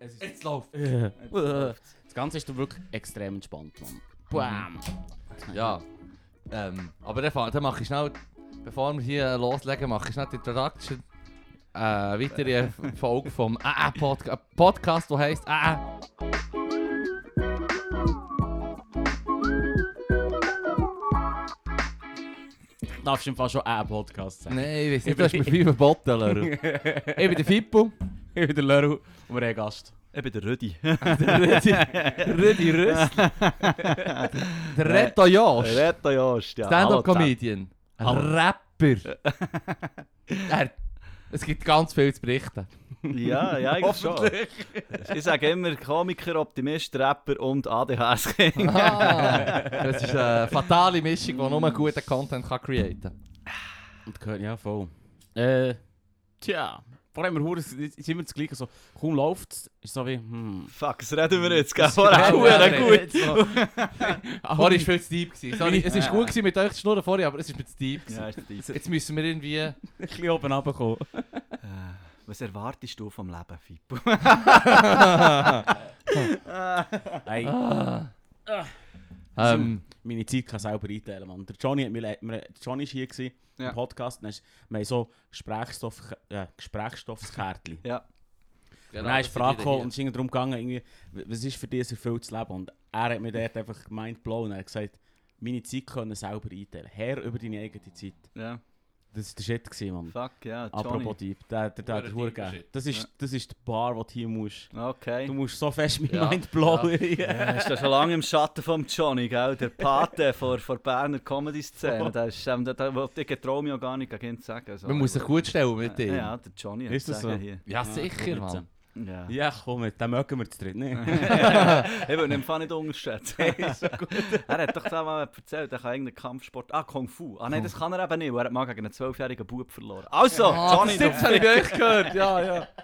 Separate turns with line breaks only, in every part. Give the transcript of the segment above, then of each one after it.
Es ist
Jetzt läuft.
Das Ganze ist doch wirklich extrem entspannt, Mann. Bam!
Ja. Ähm, aber dann, dann mache ich schnell, bevor wir hier loslegen, mache ich schnell die Introduction. Äh, weitere Folge vom AA Podca Podcast, der heisst AA.
Darfst du im Fall schon einen Podcast sagen?
Nein, ich weiß nicht, du hast mir fünf verboten. Ich bin der Fippo.
Ich bin der Leru haben einen Gast.
Ich bin der Rüdi.
Der Rüdi, Rüdi Rüssel. Der Reto Jost.
Reto Jost, ja.
Stand-up-Comedian.
Hallo.
Rapper. er, es gibt ganz viel zu berichten.
Ja, ja, eigentlich schon. Ich sage immer Komiker, Optimist, Rapper und ADHS-King.
Ah, das ist eine fatale Mischung, die nur guten Content kann createn kann.
Und gehört, ja, voll. Äh, tja. Vor allem, wir ist immer das Gleiche. So, kaum läuft es, ist so wie, hm.
Fuck, was reden wir jetzt? Gell?
Das
Vorher gut.
jetzt Vorher war viel zu deep. gewesen. Sorry, es war gut gewesen mit euch zu schnurren vorher, aber es ist mir zu deep. gewesen.
Ja, ist deep.
Jetzt müssen wir irgendwie...
ein bisschen oben runterkommen.
Äh, Was erwartest du vom Leben, Fippo?
Hey.
Ähm,
meine Zeit kann selber einteilen, Mann. Der Johnny, hat mir, mir, Johnny war hier gewesen,
Ja.
im Podcast. Dann ist, wir haben so Gesprächsstoff, äh, Gesprächsstoffskärtchen.
Ja.
Und dann ist Frage gekommen und es ging darum gegangen, irgendwie, was ist für dich ein erfülltes Leben? Und er hat mir dort einfach mind blown. Er hat gesagt, meine Zeit können selber einteilen. Herr über deine eigene Zeit.
Ja,
Das war der Shit, gewesen, Mann.
fuck, ja,
Apropos
Johnny.
Deep, der, der, der, der,
Hure
gegeben. Das ist, das ist die Bar, die du hier musst.
Okay.
Du musst so fest mein
Ja.
Mind blown.
Ja, ist ja schon lange im Schatten vom Johnny, gell? Der Pate vor, vor Berner Comedy-Szene. Da ist, ähm, da, da wollte ich traue mich auch gar nicht gegen ihn zu sagen. So.
Man muss sich gut stellen mit ihm.
Ja, der Johnny hat
Ist das so?
hier.
Ja, sicher,
jetzt.
Mann.
Ja.
Ja, komm, mit dem mögen wir zu dritt nicht.
ich würde ihn nicht unterschätzen. er hat doch da mal erzählt, er kann irgendeinen Kampfsport. Ah, Kung Fu. Ah nein, das kann er eben nicht, weil er hat mal gegen einen zwölfjährigen Bub verloren. Also,
Ah,
Johnny,
das, das habe ich bei euch gehört. Ja, ja.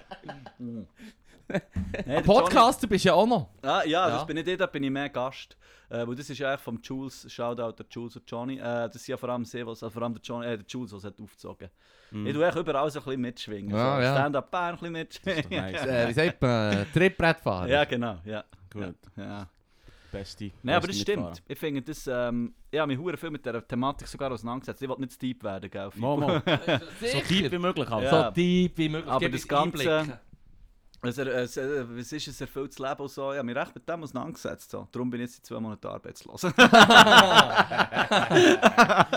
Nein,
Podcaster bist du ja auch noch.
Ah, ja,
Ja.
das bin ich da bin ich mehr Gast. Äh, weil das ist eigentlich vom Jules, Shoutout der Jules und Johnny. Äh, das sind ja vor allem sie, was, also vor allem der, Johnny, äh, der Jules, es hat aufgezogen
Mhm.
Ich tue eigentlich überall so ein bisschen mitschwingen.
Ja,
so,
ja.
Stand-up Bern ein bisschen mitschwingen.
Nice.
Äh, wie sagt man? Trittbrettfahrer.
ja, genau. Ja.
Gut.
Ja.
Beste.
Nein, aber das stimmt. Ich finde das, ähm, ich habe mich hure viel mit dieser Thematik sogar auseinandergesetzt. Ich will nicht zu deep werden, gell?
Mo, mo. So deep wie möglich halt.
Ja.
So deep wie möglich.
Aber das Ganze- Äh, es, äh, was ist ein erfülltes Leben und so? Ich habe mich recht mit dem auseinandergesetzt. So. Darum bin ich jetzt seit zwei Monaten arbeitslos.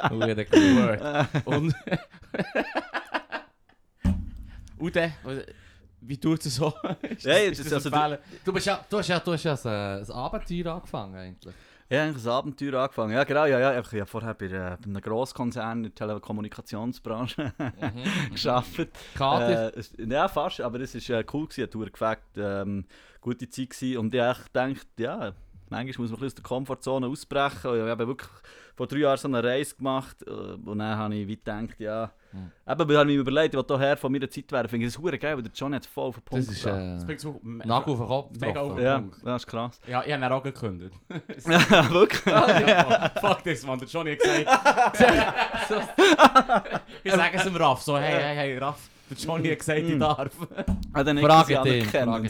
Hure cool.
Und. Und dann, wie tut es so? ist
Ja,
ist
das- also
Fehler?
Du, bist ja, du hast ja, du hast ja ein, ein Abenteuer angefangen eigentlich.
Ich habe eigentlich ein Abenteuer angefangen. Ja, genau. Ja, ja. Ich habe vorher bei, äh, bei einem Grosskonzern in der Telekommunikationsbranche gearbeitet.
Kader.
Äh, ja, fast, aber es war äh, cool, gewesen, Tour gefällt, ähm, gute Zeit gewesen. und ich gedacht, ja, manchmal muss man ein bisschen aus der Komfortzone ausbrechen. Ich habe wirklich vor drei Jahren so eine Reise gemacht äh, und dann habe ich wie gedacht, ja,
Mhm.
eben, ich habe mir überlegt, was hierher von meiner Zeit wäre. Ich finde es hure geil, weil der John hat voll auf den Punkt
das ist
gebracht.
Das bringt so me-
Nagel auf den Kopf
Mega
getroffen.
auf-
Ja,
Punkt.
das ist krass.
Ja, ich habe ihn auch gekündigt.
ja, wirklich.
ja, fuck this, man. Der Johnny hat gesagt. ich sage es dem Raff so: hey, hey, hey, Raff. Der Johnny hat gesagt, ich darf.
Ah, dann
Frage
ich
frage.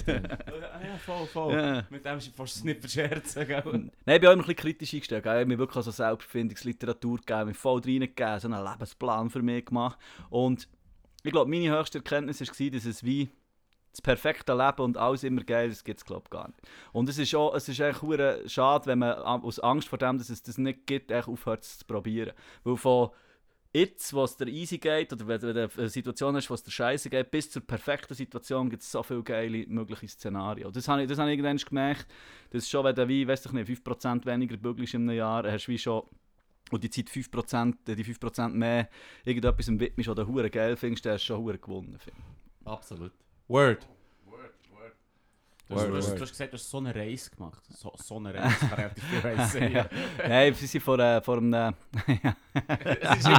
Voll, voll.
Ja.
Mit dem ist fast nicht verscherzen, gell?
Nein, ich bin auch immer ein bisschen kritisch eingestellt. gell. Ich habe mir wirklich so Selbstfindungsliteratur gegeben, mir voll reingegeben, so einen Lebensplan für mich gemacht. Und ich glaube, meine höchste Erkenntnis war, dass es wie das perfekte Leben und alles immer geil ist, gibt es glaube ich gar nicht. Und es ist, auch, es ist echt hure schade, wenn man aus Angst vor dem, dass es das nicht gibt, aufhört es zu probieren. Weil von jetzt, wo es dir easy geht, oder wenn du eine Situation hast, wo es dir scheiße geht, bis zur perfekten Situation gibt es so viele geile mögliche Szenarien. Das habe ich, das habe ich irgendwann gemerkt, dass schon, wenn du wie, weiss ich nicht, 5% weniger bügelst in einem Jahr, hast du wie schon und die Zeit 5%, äh, die 5% mehr irgendetwas im widmest, was du hure geil findest, dann hast du schon hure gewonnen.
Absolut. Word.
Du hast, du,
Word,
hast, du hast gesagt, du hast so eine Reise gemacht. So, so eine Reise, relativ viel Reise.
Nein, sie sind vor, äh, vor einem...
Es ist ja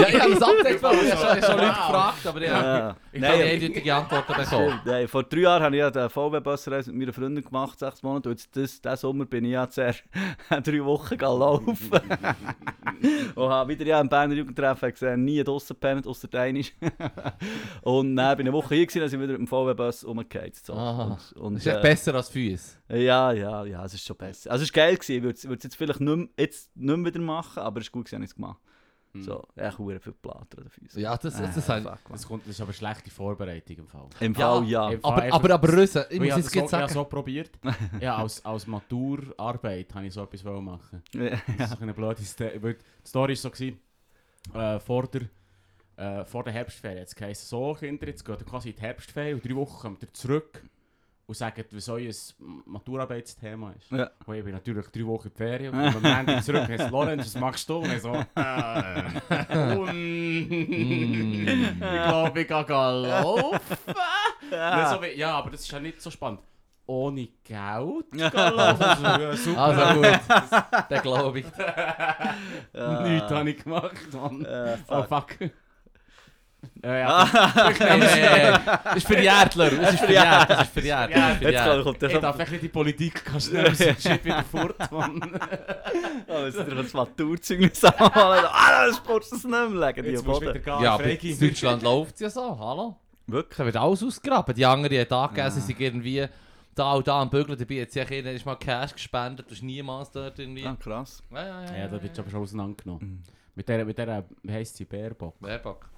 Ja, ich habe das Update bekommen. Ich habe schon, schon Leute gefragt, aber ja. Ich habe
Nein,
eindeutige Antworten bekommen.
Nein, vor drei Jahren habe ich den VW-Busreise mit meiner Freundin gemacht, sechs Monate. Und jetzt das, diesen Sommer bin ich ja zuerst drei Wochen gegangen laufen. und habe wieder ja im Berner Jugendtreffen gesehen, nie draussen gepennt, ausser Deinisch. und dann bin ich eine Woche hier gewesen, dann sind wir wieder mit dem VW-Bus umgekehrt. So. Und, und,
Das ist echt
äh,
besser als Füße.
Ja, ja, ja, es ist schon besser. Also es war geil, gewesen. ich würde es jetzt vielleicht nicht mehr, jetzt nicht mehr wieder machen, aber es ist gut, gewesen, habe ich es gemacht.
Hm.
So, echt verdammt viel Platter Füßen.
Ja, das, das, das,
Äh, man.
Das, kommt, das ist aber schlechte Vorbereitung im Fall.
Im
Ja,
Fall ja.
im-
aber,
einfach-
aber, aber Rüsse, ich muss jetzt
so, ich habe
sagen.
so probiert. ja, als, als Maturarbeit habe ich so etwas machen.
Ja.
Das ist eine blöde Sto- weil Die Story war so, gewesen, äh, vor, der, äh, vor der Herbstferien. Jetzt heisst so, Kinder, jetzt geht quasi in die Herbstferien und drei Wochen kommt ihr zurück und sagt, was euer Maturarbeitsthema ist.
Ja.
Und ich bin natürlich drei Wochen in die Ferien und am Ende zurück und Lorenz, was machst du? Und ich so, äh, mm, ich glaube, ich gehe laufen. Ja. So wie, ja, aber das ist ja nicht so spannend. Ohne Geld gehen laufen. Also, ja, super.
Also gut, den glaube ich.
Ja.
Nichts habe ich gemacht, Mann.
Äh,
Oh
fuck.
Ja, ja.
Ja, das ist, das ist verjährt, Leru. Das ist verjährt, das ist verjährt. Das ist
Jetzt
verjährt.
kommt das
Ich darf echt die Politik, kannst schnell dem Shit wieder fort, Mann.
Oh, jetzt dir das Maturzeugnis anmalen. Ah, das kannst du das nicht mehr legen, die
Jetzt
Boden.
Ja, aber in Deutschland läuft es ja so, hallo?
Wirklich?
Wird alles ausgegraben. Die anderen haben
Ja.
gegessen, sind irgendwie da und da am Bügeln. Dabei hat sich jeder ist mal Cash gespendet, du hast niemals dort irgendwie...
Ah, krass.
Ja, ja, ja.
Ja, da wird aber schon auseinandergenommen.
Mhm.
Mit der, mit der, wie heisst sie, Baerbock?
Baerbock.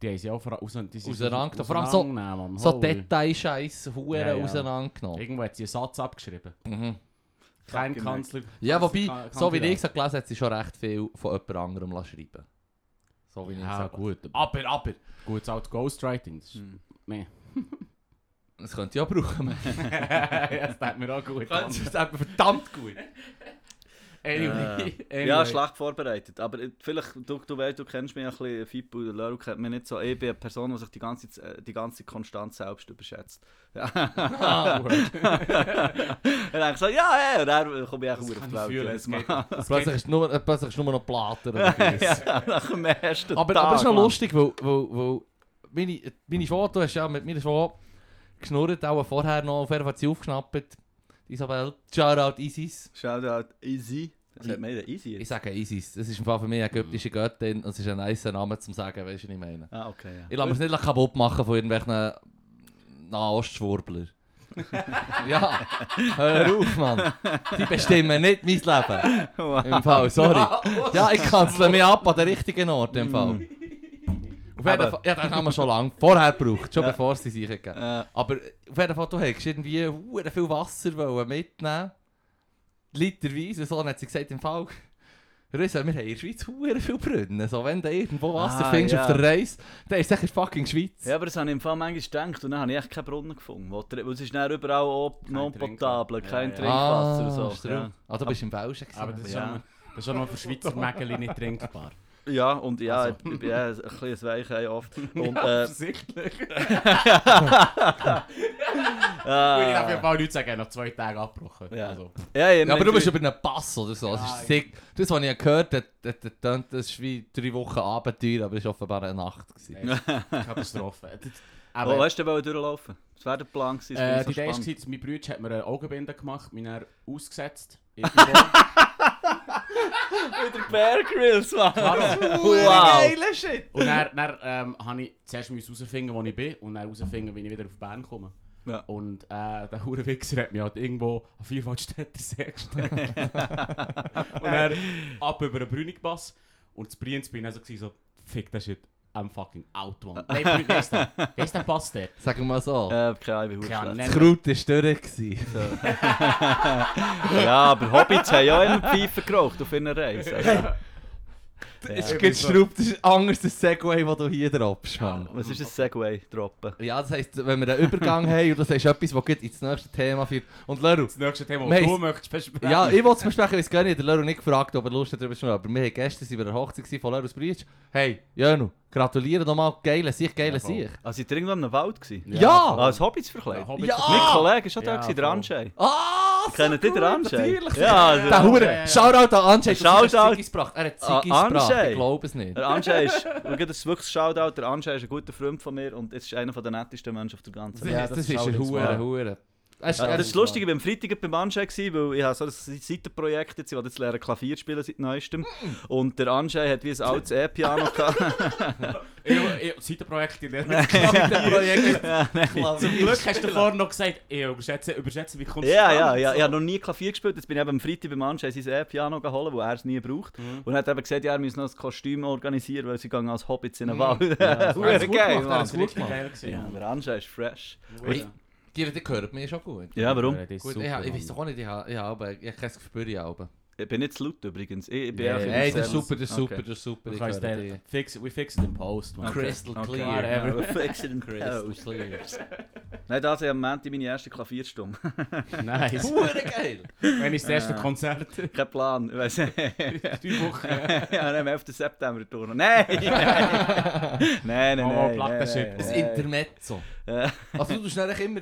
Die haben sie auch vor-
Auseinandergenommen. Vor allem so-. So. Detailscheiß, Huren
Ja, ja.
auseinandergenommen.
Irgendwo hat sie einen Satz abgeschrieben.
Mhm.
Kein Kanzler.
Ja, wobei,
Kan-
so wie ich es gelesen habe, hat sie schon recht viel von jemand anderem schreiben So wie ich es
Ja,
habe.
gut. Aber, aber. Gut, das alte Ghostwriting. Das ist
Hm.
meh.
Das könnte ich auch brauchen.
ja, das tut mir auch gut.
Das hat mir verdammt gut.
Anyway.
Äh, Ja, schlecht vorbereitet. Aber äh, vielleicht, du, du weißt, du kennst mich ein bisschen, Fippo, der Leru kennt mich nicht so. Ich bin eine Person, die sich die ganze, äh, die ganze Zeit konstant selbst überschätzt. Ja.
Ah,
und dann so, ja, ja, und dann komme ich echt
Das
auf die
geht-
Plötzlich ist nur, äh, plötzlich ist nur noch Plater
ja, nach dem ersten
aber,
Tag.
aber es ist noch
Mann.
lustig, weil, weil, weil meine, meine du hast ja mit mir schon geschnurrt, auch vorher noch, auf jeden Fall hat sie aufgeschnappt. Isabel, Shoutout Isis.
Shoutout Easy. Das hat mir Easy
Ich sage Isis, das ist im Fall für mich eine ägyptische Göttin und es ist ein nice Name zum sagen, weißt du, was ich meine.
Ah, okay, ja.
Ich lasse mich nicht kaputt machen von irgendwelchen Nahostschwurbler. ja, hör auf, Mann. Die bestimmen nicht mein Leben. Im Fall, sorry. Ja, ich kanzle mich ab an den richtigen Ort im Fall. Auf jeden Fall, ja, den haben wir schon lange vorher gebraucht, schon
Ja.
bevor sie sich gegeben
Äh,
Aber auf jeden Fall, du hättest irgendwie viel Wasser wollen mitnehmen Literweise, so, dann hat sie gesagt, im Fall... Rüsse, wir haben in der Schweiz hure viel Brunnen. So, wenn du irgendwo Wasser
Ah,
findest
ja.
auf der Reise, dann ist es sicher fucking Schweiz.
ja, aber das habe ich im Fall manchmal gedacht und dann habe ich echt keinen Brunnen gefunden. Wo, weil es ist dann überall auch
Kein
non-potabel,
Trinkwasser.
kein
Ja, ja.
Trinkwasser und
Ah,
so.
true.
Ja.
Ah, du bist im Welschen gewesen.
Aber das ist,
Ja.
schon, noch für Schweizer Mägeli nicht trinkbar.
Ja, und ja,
Also.
ich bin ja, ein bisschen ein Weichei oft. Und,
ja,
äh,
offensichtlich.
äh,
ich darf Fall nichts sagen, nach zwei Tagen abgebrochen.
Ja.
Also.
ja,
Ja, aber du bist über einen Pass oder so. Das,
Ja,
ist sick. das was ich gehört habe, das, das, das, ist wie drei Wochen Abenteuer, aber es war offenbar eine Nacht.
Katastrophe. Aber,
hast du denn durchlaufen? Das wäre der Plan gewesen. das
äh, die war, dass mein Bruder hat mir eine Augenbinde gemacht, mich ausgesetzt.
Wieder Bear Grylls, Mann! Wow!
Shit!
Und dann, dann ähm, habe ich zuerst herausfinden, wo ich bin und dann herausfinden, wie ich wieder auf Bern komme.
Ja.
Und äh, der hure Wichser hat mich halt irgendwo an Vierwaldstätter See gestellt. und dann ab über den Brünnigpass. Und das Brienz bin ich so, so fick, das ist am fucking out, man. Nein, heisst der? Wie heisst der Pass der?
Sagen wir mal so.
Äh, keine Ahnung, wie
Keine Ahnung.
Das Kraut war durch. gewesen.
Ja, aber Hobbits haben ja immer Pfeifen geraucht auf ihrer Reise. Also,
Es
Ja.
gibt Schraub, das ist anders das Segway, das du hier droppst, Mann.
was ist ein Segway droppen?
Ja, das heisst, wenn wir einen Übergang haben und das ist etwas, das geht ins nächste Thema führt. Und Leru,
Das nächste Thema, das du möchtest besprechen.
ja, ich wollte es besprechen, ich weiß gar nicht, der Leru nicht gefragt, ob er Lust hat darüber zu aber wir haben gestern an der Hochzeit von Lerus Brietsch. Hey, Jönu, gratuliere nochmal, geile Sicht, geile
Ja.
Sicht.
Ah, seid ihr irgendwo im Wald gewesen?
Ja!
Ah, als Hobbits verkleidet?
Hobbits
Ja!
Mein Kollege ist schon da,
Ja,
gewesen, der. Anschei.
Ah,
Kennt ihr den Anjay?
Natürlich.
Ja,
Der Hure.
ja, ja.
Shoutout an. Ziggis gebracht. Er hat
Ah,
Ziggis gebracht.
Anjay.
Ich glaube es nicht.
der Anjay ist, schau, das ist wirklich ein Shoutout, der Anjay ist ein guter Freund von mir und ist einer der nettesten Menschen auf der ganzen Welt.
Ja,
das,
das ist
ist ein Hure. Hure. Ist-
Ja, das
ist-
ist lustig, ich war am Freitag beim Anjay, gewesen, weil ich habe so ein Seitenprojekt jetzt, ich jetzt lernen Klavier spielen seit neuestem. Und der Anjay hat wie ein altes E-Piano gehabt.
Ich, ich, Seitenprojekt in der Projekt.
ja, nein.
Zum Glück hast du vorhin noch gesagt, ich überschätze, überschätze wie kommst
Ja,
du
ja,
dran?
ja, ich habe noch nie Klavier gespielt. Jetzt bin ich eben am Freitag beim Anjay sein E-Piano geholt, wo er es nie braucht.
Mhm.
Und er hat eben gesagt, ja, er muss noch ein Kostüm organisieren, weil sie gehen als Hobbits in den
Mhm.
Wald.
Ja, das war gut
geil,
das war.
Ja, der Anjay ist fresh.
Ja.
Die, die gehört mir schon gut.
Ja, warum?
Ja, ist
Gut,
super,
ich, ich weiß doch auch nicht, ich habe, ich habe, ich habe kein Gespür in Alben.
Ich bin nicht zu laut übrigens. Ich, ich bin
Ja, ja,
Hey, das ist super, das ist
Okay.
super, das ist super. Ich dich.
fix, we fix it in post, man.
Okay.
Crystal
Okay.
clear.
Whatever.
Ja, fix it in
Crystal clear.
Nein, das ist am Montag meine erste Klavierstunde.
Nice.
Hure geil!
Wenn ich das erste
Ja.
Konzert
Kein Plan. Ich weiss nicht.
drei Wochen.
ja, am 11. September turnen. Nein! Nein, nein, nein.
Oh,
nein,
Plattenschip.
nein.
Intermezzo.
Ja.
Also du tust eigentlich immer,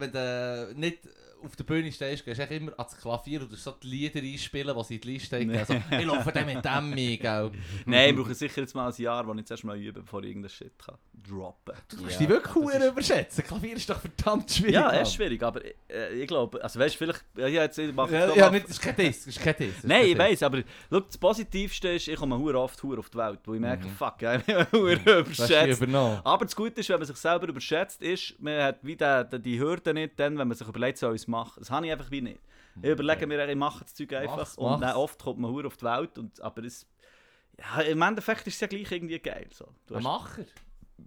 wenn du nicht auf der Bühne stehst, gehst du eigentlich immer ans Klavier und so die Lieder einspielen, die sie in die Liste haben. Also, ich laufe dann mit dem mit, gell.
Nein, ich brauche sicher jetzt mal ein Jahr, wo ich zuerst mal übe, bevor ich irgendeinen Shit kann droppen
Du
Ja,
musst dich wirklich hure
ist-
überschätzen. Klavier ist doch verdammt schwierig.
Ja, es ist schwierig, aber äh, ich glaube, also weißt du, vielleicht, ja, ja, jetzt, ich mache
Ja, ja, nicht, das ist kein Diss, das ist kein Diss.
Nein, ich weiß, aber schau, das Positivste ist, ich komme hure oft hure auf die Welt, wo ich merke,
Mhm.
fuck, ja, ich bin
hast du
überschätzt. Aber das Gute ist, wenn man sich selber überschätzt, ist, man hat wie die, die, die Hürde nicht, dann, wenn man sich überlegt, soll ich es machen. Das habe ich einfach wie nicht. Ich überlege mir, ich mache das Zeug einfach
Mach's,
und dann
mach's.
oft kommt man hure auf die Welt, und, aber es, ja, im Endeffekt ist es ja gleich irgendwie geil. So. Du
Ein
hast,
Macher.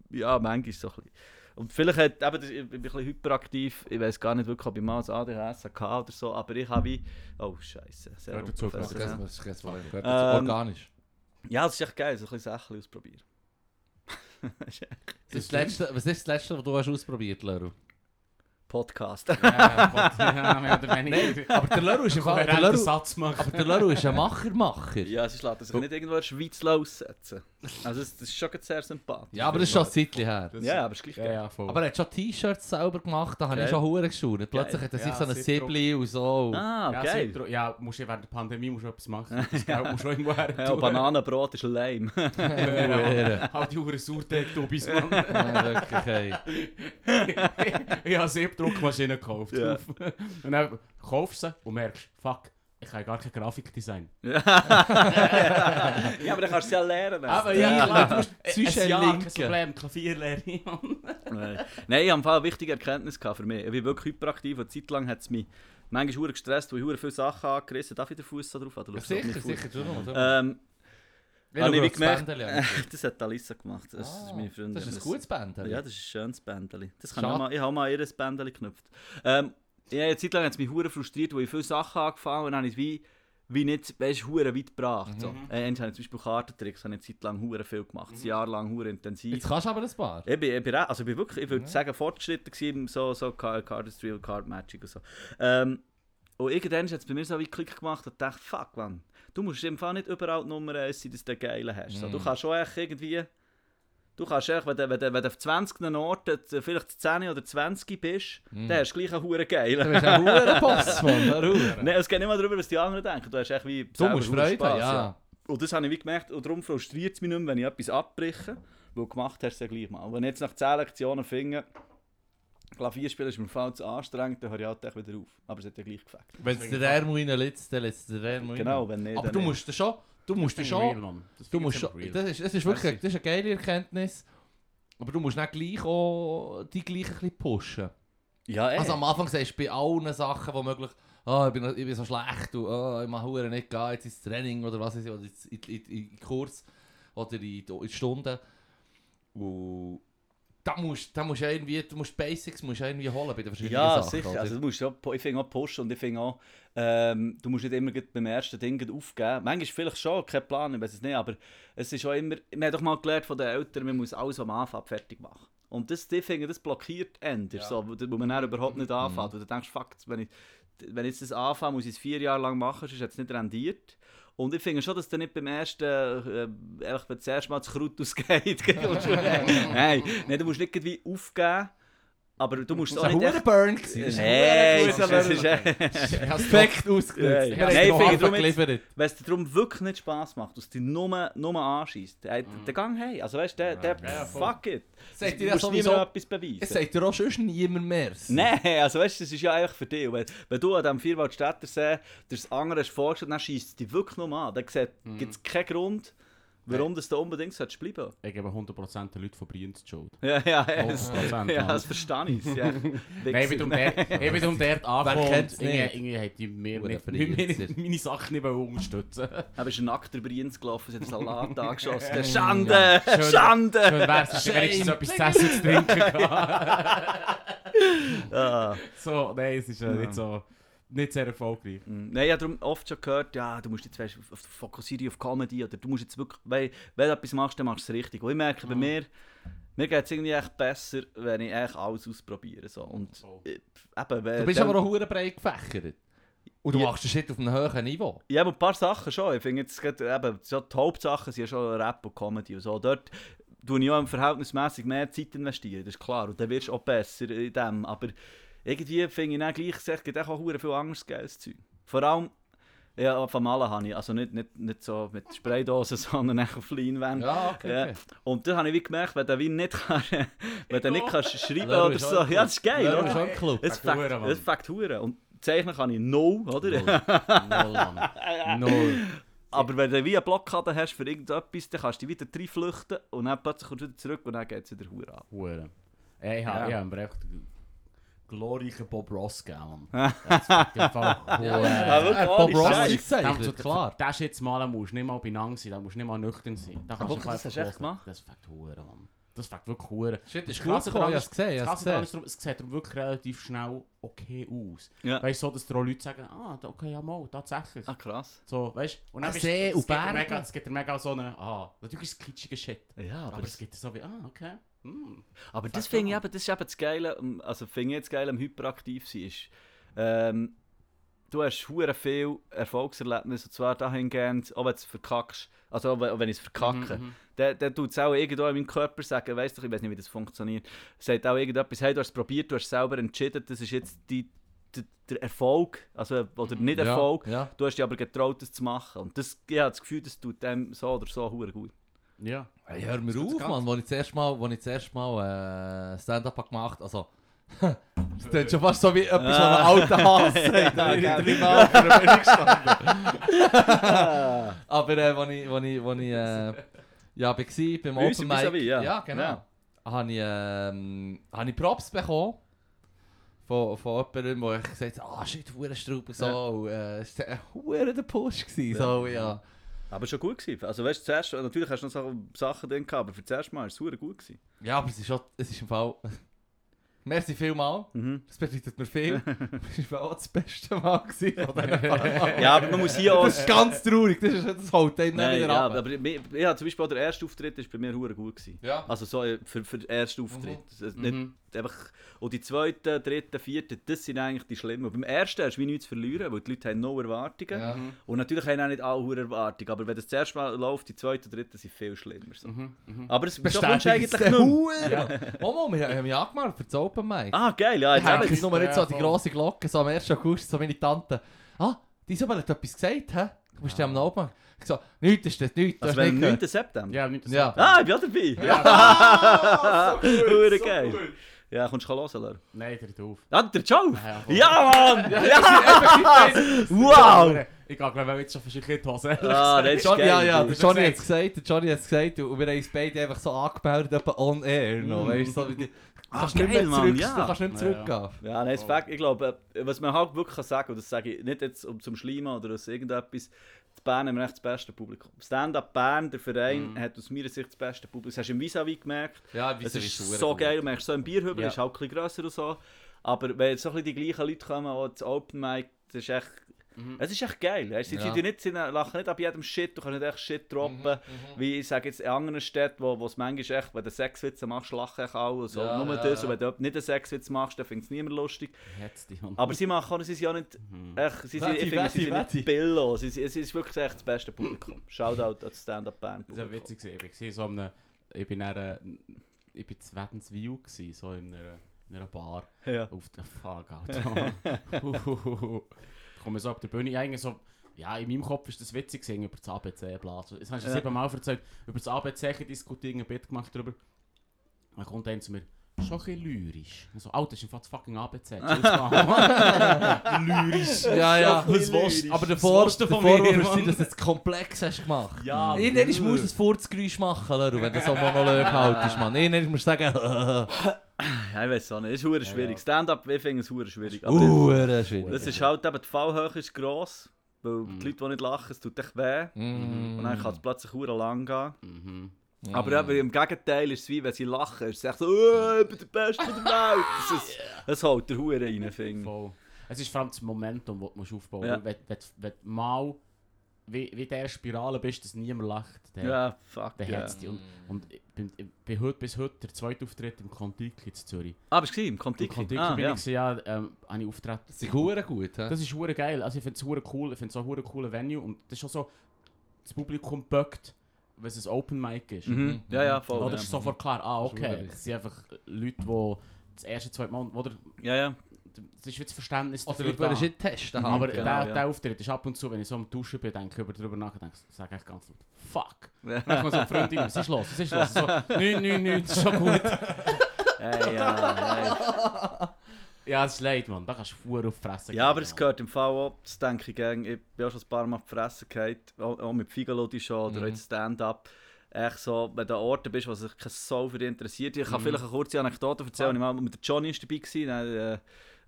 ja, manchmal so ein bisschen. Und vielleicht hat, eben, das- ich bin ein bisschen hyperaktiv, ich weiß gar nicht wirklich, ob ich mal ein ADHS hatte oder so, aber ich habe wie, oh scheiße, sehr
Gehört dazu,
Das ist kein Problem. Gehört
Ähm.
Organisch.
Ja, das ist echt geil, so ein bisschen Sachen ausprobieren.
Das ist das Letzte, was ist das Letzte, was du hast ausprobiert, Leru?
Podcast.
Ja, Gott, ja, mehr oder weniger.
Aber der Leru ist Fall... Der Leru,
Satz machen.
aber der Leru ist ein Macher-Macher.
ja, sie lässt sich nicht irgendwo in der Schweiz aussetzen. Also das, das ist schon sehr sympathisch.
Ja, aber das ist schon ein Zeitchen her.
Das-
Ja, aber es ist gleich
Ja, ja, voll.
Aber er hat schon T-Shirts selber gemacht, da habe ich schon hure gestaunt. Plötzlich hat er sich
Ja,
so ein
Siebdruck.
Siebli und so.
Ah,
ja,
geil.
Siebdruck- Ja, musst du während der Pandemie musst du etwas machen. Das Geld musst du irgendwo her
Ja, Bananenbrot ist lame.
Halt die Uhren Sauerteig-Tubis, Mann.
Ja, wirklich, ey.
ich habe Siebdruckmaschine gekauft.
Ja.
Und dann kaufst du sie und merkst, fuck, ich kann gar kein Grafikdesign.
ja, aber dann kannst du es ja lernen.
Aber ja, klar, du musst
Zwischen
ein Jahr, kein. Problem, Klavierlehre.
Nein, Nein, ich habe eine wichtige Erkenntnis für mich. Ich bin wirklich hyperaktiv und Zeit lang hat es mich manchmal gestresst, weil ich hure viele Sachen angerissen habe. Darf ich den Fuß da drauf schaust auf
Sicher, sicher.
Ähm,
Ich
habe ich gemerkt-
an.
das hat Alissa gemacht. Das ist
Ah,
meine Freundin.
Das ist ein gutes Bändeli.
Ja, das ist ein schönes Bändeli. Das kann ich,
Schade.
mal, ich habe mal ihr Bändeli geknüpft. Ähm, ja, eine Zeit lang hat es mich hure frustriert, wo ich viele Sachen angefangen habe und dann habe ich es wie, wie nicht, weißt du, hure weit gebracht. So.
Mhm.
Äh, einmal habe ich zum Beispiel Kartentricks, habe ich eine Zeit lang hure viel gemacht, ein Jahr lang hure intensiv.
Jetzt kannst du aber ein paar.
Ich bin, ich bin, also ich bin wirklich, ich würde
Ja.
sagen, fortgeschritten gewesen, so, so Card- Cardistry und Card Magic und so. Ähm, und irgendwann hat es bei mir so wie Klick gemacht und dachte, fuck man, du musst im Fall nicht überall die Nummer 1 sein, dass du den Geilen hast. So, du
Mhm.
kannst schon echt irgendwie, du kannst echt, wenn du, wenn du, wenn du auf 20 Orten äh, vielleicht 10 oder 20 bist,
Mhm.
dann hast du gleich einen Huren
Du
Geilen.
bist ein hure Boss, Mann.
Nein, es geht nicht mal darüber, was die anderen denken. Du hast echt wie
Du musst Freude haben,
Spass,
ja.
Und das habe ich wie gemerkt, und darum frustriert es mich nicht mehr, wenn ich etwas abbreche, weil gemacht hast du ja gleich mal. Und wenn ich jetzt nach 10 Lektionen finde, Klavier spielen ist mir voll zu anstrengend, dann höre ich halt wieder auf. Aber es hat ja gleich gefällt.
Wenn es der Ärmel reinlässt, dann lässt es der Ärmel
Genau, wenn nicht,
Aber
dann
du
nicht.
musst das schon... Du musst das schon... Du musst schon... Das ist, das ist wirklich das ist eine geile Erkenntnis. Aber du musst nicht gleich auch die gleich ein bisschen pushen.
Ja, ey.
Also am Anfang sagst du bei allen Sachen, die möglich... Ah, ich, bin, ich bin so schlecht und ah, ich mache hure nicht gehen, jetzt ins Training oder was weiß ich, oder in, in, in, in Kurs oder in, in Stunden. Und da musst, da musst du irgendwie, du musst Basics musst irgendwie holen bei den verschiedenen
ja,
Sachen.
sicher.
oder?
Also, du musst ja, ich finde auch pushen und ich finde auch, ähm, du musst nicht immer beim ersten Ding aufgeben. Manchmal vielleicht schon, kein Plan, ich weiß es nicht, aber es ist auch immer, wir haben doch mal gelernt von den Eltern, man muss alles am Anfang fertig machen. Und das, ich finde, das blockiert Ender,
Ja.
so, wo man dann überhaupt nicht anfängt. Und du denkst, fuck, wenn ich, wenn ich jetzt das anfange, muss ich es vier Jahre lang machen, sonst hat es nicht rendiert. Und ich finde schon, dass du nicht beim ersten, äh, ehrlich, wenn das erste Mal das Kraut ausgeht, kommst du- nein, nein, du musst nicht irgendwie aufgeben, aber du musst es
Das
auch
war
nicht
ein. Burn. gewesen.
Nein,
Das
das
ist perfekt haben
Nein. Wenn es dir darum wirklich nicht Spass macht, dass du dich nur, nur anschießt, der, der Gang hey. Also weißt du, der, fuck it.
Sagt dir
musst niemandem etwas
Es
beweisen.
sagt dir auch sonst niemand mehr.
Nein, also weißt du, das ist ja eigentlich für dich. Wenn, wenn du an diesem Vierwaldstätter See das andere hast vorgestellt, dann schießt es dich wirklich nur an. Dann gibt es keinen Grund, warum das da unbedingt solltest bleiben.
Ich gebe 100% den Leuten von Brienz die Schuld.
Ja, ja, ja. Das,
100%,
ja, das verstehe ich. Ja.
Nein, ich bin um ich dort angekommen und irgendwie, hat die mir, meine Sachen nicht unterstützen
Er ist ein nackter Brienz gelaufen, sie hat einen Salat angeschossen.
Ja.
Schande! Schande!
Schön wär's, es wenigstens
Shame.
etwas zu essen zu trinken gehabt.
Ah.
So, nein, es ist äh, nicht so, nicht sehr erfolgreich.
Mm, Nein, ich habe darum oft schon gehört, ja, du musst jetzt weißt, auf- auf- fokussiere dich auf Comedy oder du musst jetzt wirklich, weil, wenn du etwas machst, dann machst du es richtig. Und ich merke bei
Mhm.
mir, mir geht es irgendwie echt besser, wenn ich echt alles ausprobiere. So. Und
So.
äh, eben, wenn,
Du bist
dann-
aber auch hure breit gefächert. Und du
Ja.
machst den Shit auf einem hohen Niveau.
Ja, aber ein paar Sachen schon. Ich finde jetzt gerade, eben, so die Hauptsachen sind ja schon Rap und Comedy und so. Dort tue ich auch verhältnismäßig mehr Zeit investieren, das ist klar. Und dann wirst du auch besser in dem. Aber irgendwie finde ich dann gleich, es gibt auch verdammt viel anderes geiles Zeug. Vor allem, ja, von Malen habe ich, also nicht, nicht, nicht so mit Spraydosen, sondern echt auf Leinwände.
Ja, okay.
Ja.
okay.
Und dann habe ich wie gemerkt, wenn du wie nicht, kannst, wenn du nicht kannst schreiben oder so,
auch
ja, das ist geil, oder?
ist auch Club.
Fakt
fängt
hure,
hure. Und zeichnen kann ich null, oder?
Null, Mann. Null.
Aber wenn du wie eine Blockade hast für irgendetwas, dann kannst du wieder reinflüchten und dann plötzlich kommst du wieder zurück und dann geht es wieder hure ab.
Hure. Ich
Ja.
habe ich hab glorreichen Bob Ross gegeben. Mann. Das ist im Fall
ohne
Bob Ross ist
Da du-
klar.
Das ist jetzt mal, da musst du nicht mal benannt sein, da musst du nicht mal nüchtern sein. Da
Aber
kannst du
das hast du echt gemacht?
Das fängt hure, Mann. Das fängt wirklich hure.
Shit, ist
daran
ich
Krasse daran
gesehen.
es sieht wirklich relativ schnell okay aus.
Ja.
Weißt du, so, dass auch Leute sagen, ah, da- okay, ja mal, tatsächlich.
Ah, krass.
So, weißt du? Und
Ah,
dann
See
es
und Berge.
es gibt mega so eine, ah, natürlich ist es kitschiger Shit.
Ja, aber,
es gibt so wie, ah, okay. Hm.
aber das finde ich eben, das ist eben das Geile, also finde ich jetzt geil am Hyperaktiv sein, ist, ähm, du hast hure viel Erfolgserlebnisse, und zwar dahingehend, auch wenn du es verkackst, also auch wenn, ich es verkacke,
Mhm, mhm.
dann, dann tut es auch irgendwo in meinem Körper sagen, weißt du, ich weiß nicht, wie das funktioniert, sagt auch irgendetwas, hey, du hast es probiert, du hast es selber entschieden, das ist jetzt die, der, der Erfolg, also, oder nicht Erfolg,
Ja,
du hast dich aber getraut, das zu machen. Und das, ich habe das Gefühl, das tut dem so oder so hure gut.
Ja.
Hey, hör mir
Das
auf, Mann. Als ich zuerst mal, als ich zuerst mal äh, Stand-up habe gemacht also... das klingt schon fast so wie etwas, was ein alter Hass sagt. Da bin ich dreimal für eine Bühne gestanden. Aber äh, als ich, als ich, als ich äh, ja, war beim
Bei
Open Mic...
Ja.
ja, genau.
Ja.
Habe ich, ähm, habe ich Props bekommen. Von, von jemandem, wo ich gesagt habe, ah shit, Hurenstraube, so.
Ja.
Und, Äh, es war ein Huren der Push. Gewesen, so, ja.
Aber schon gut gewesen. Also weißt du, zuerst, natürlich hast du noch so Sachen drin gehabt, aber für das erste Mal war es hure gut gewesen.
ja, aber es ist, schon, es ist im Fall... Merci vielmal.
Mhm.
Das bedeutet mir viel. Das war auch das beste Mal gewesen.
Ja, aber man muss hier auch...
Das ist ganz traurig, das, ist, das holt einem nicht
Nein,
wieder
ja,
ab.
aber habe zum Beispiel auch der erste Auftritt ist bei mir gut gewesen.
Ja.
Also so äh, für, für den ersten Auftritt. Ist nicht
Mhm.
Einfach, und die zweite, dritte, vierte, das sind eigentlich die schlimmen. Und beim ersten hast du wie nichts zu verlieren, weil die Leute haben no Erwartungen.
Ja.
Mhm.
Und natürlich haben auch nicht alle hure Erwartungen, aber wenn das erste Mal läuft, die zweite und dritte sind viel schlimmer. So.
Mhm. Mhm.
Aber es
Bestätigt es
eigentlich
den
nicht mehr?
Huren. Momo, wir haben ja angemeldet für das Open Mic.
Ah, geil, ja.
Ich
Jetzt
habe
eben,
jetzt nur nicht so
Ja,
die grosse Glocke, so am 1. August, so meine Tante. Ah, die Isabel hat etwas gesagt, hä? Du bist ja am Open Mic. Ich so, nichts ist das, nichts,
also am
gehört.
9. September?
Ja, nicht das
Ja.
Ah, ich bin auch dabei.
Ah, so gut,
Hure
so
geil.
gut.
Ja, kommst du hören, Lör?
Nein, der drauf.
Ah, der Joe!
Ja,
Mann!
Ja,
Wow!
Ich glaube, wir jetzt schon verschiedene die Hose.
Ah, das ist
John,
geil.
ja, ja, der Johnny hat es gesagt, der Johnny hat es gesagt und wir haben uns beide einfach so angemeldet, etwa on air noch,
Mm.
weißt du, so wie
Ah,
kannst nicht mehr
geil, Mann,
zurück,
ja.
du kannst nicht mehr
Ja, ja.
zurückgehen.
Ja, nein, das Fakt, ich glaube, äh, was man halt wirklich kann sagen und das sage ich nicht jetzt um zum Schleimen oder aus irgendetwas, die Bern haben wir echt das beste Publikum. Stand-up Bern, der Verein,
Mhm.
hat aus meiner Sicht das beste Publikum. Das hast du im Vis-a-vis gemerkt.
Ja,
Es ist so geil, du merkst so im Bierhübel,
Ja.
ist halt ein bisschen grösser und so. Aber wenn jetzt so ein bisschen die gleichen Leute kommen, auch das Open Mic, das ist echt,
Mhm.
es ist echt geil. Weißt, sie
Ja.
nicht, sie lachen nicht ab jedem Shit, du kannst nicht echt Shit droppen.
Mhm,
Wie ich sage jetzt in anderen Städten, wo wo es manchmal echt, wenn du Sexwitze machst, lachen echt alle. So.
Ja,
Nur
ja,
das, und wenn du nicht einen Sexwitz machst, dann findet es niemand lustig. Aber sie machen auch, sie sind ja nicht,
Mhm.
echt, sie sind,
Wette,
ich finde, sie
wette,
sind nicht billo. Sie, es ist wirklich echt das beste Publikum. Shoutout an Stand-Up-Band.
Das war witzig. Ich war so einem, ich bin dann, ich bin zu Wädenswil so in einer in einer Bar.
Ja.
Auf der Fuck, Alter. Komme so auf der Bühne, eigentlich so, ja, in meinem Kopf ist das witzig gewesen, über das ABC-Blatt. Jetzt hast du
Ja.
siebenmal erzählt, über das ABC diskutiert, ein Bit gemacht darüber. Dann kommt einer zu mir, schon ein bisschen lyrisch. Ich so, Alter, das ist einfach das fucking ABC. Mal. lyrisch.
Ja, ja.
Was willst du?
Aber der
Was
Vor
willst du
der
von mir,
Vorwurf ist, dass du es komplex hast gemacht.
Ja,
Irgendwann musst du ein Furzgeräusch machen, Leru, wenn du so einen Monolog haltest, Mann. Irgendwann musst du sagen,
Ja, ich weiß auch nicht, es ist hure schwierig.
ja.
Stand-up, ich finde es hure schwierig. Aber
uh, schwierig.
das ist halt eben, die Fallhöhe ist gross, weil
Mhm.
die Leute, die nicht lachen, es tut echt weh.
Mm.
Und dann kann es plötzlich hure lang gehen.
Mhm.
Aber eben, im Gegenteil ist es wie, wenn sie lachen, ist es echt so, «Oh, ich bin der Beste der Welt. Das, ist, das haut der Hure rein, finde ich.
Es ist vor allem das Momentum, das du musst aufbauen
Ja.
musst. Wenn, wenn, wenn du mal wie, wie der Spirale bist, dass niemand lacht, dann,
Ja, fuck,
dann
ja.
hat's dich. Und, und ich bin, ich bin heute bis heute der zweite Auftritt im Kontiki in Zürich.
Ah, bist du im
Im
Kontiki?
Kontiki
Ah,
bin
ja.
ich ja, ähm, habe ich Auftritt.
Das ist hure gut, hä?
Das ist hure geil. Also ich finde es hure cool. Ich finde es auch hure cooler Venue und das ist auch so, das Publikum böckt, wenn es ein Open Mic ist.
Mhm. Ja, ja, voll.
Oder
ja.
ist sofort klar, ah okay, das sind einfach Leute, die das erste, zweite Mal, oder
Ja, ja.
Das ist wie das Verständnis
Oder
dafür
du würdest
da.
nicht testen.
Aber
genau,
der,
ja.
der Auftritt ist ab und zu, wenn ich so am Duschen bin, denke über darüber nachdenke, sage ich ganz laut, fuck. Dann kommt so Freundin, was ist los, was ist los? So, nein, nein, nein, ist schon gut.
Hey, ja, hey.
Ja, es ist leid, Mann, da kannst du Fuhr auf die Fresse
Ja, aber es gehört im Fall auch, das denke ich gern, ich bin auch schon ein paar Mal gefallen, auch, auch mit Figalodi schon oder
Mhm.
jetzt Stand-up. Echt so, wenn du an Orten bist, wo sich kein Soul für dich interessiert. Ich kann
Mhm.
vielleicht eine kurze Anekdote erzählen. Ich mal mit Johnny ist dabei gewesen, dann, äh,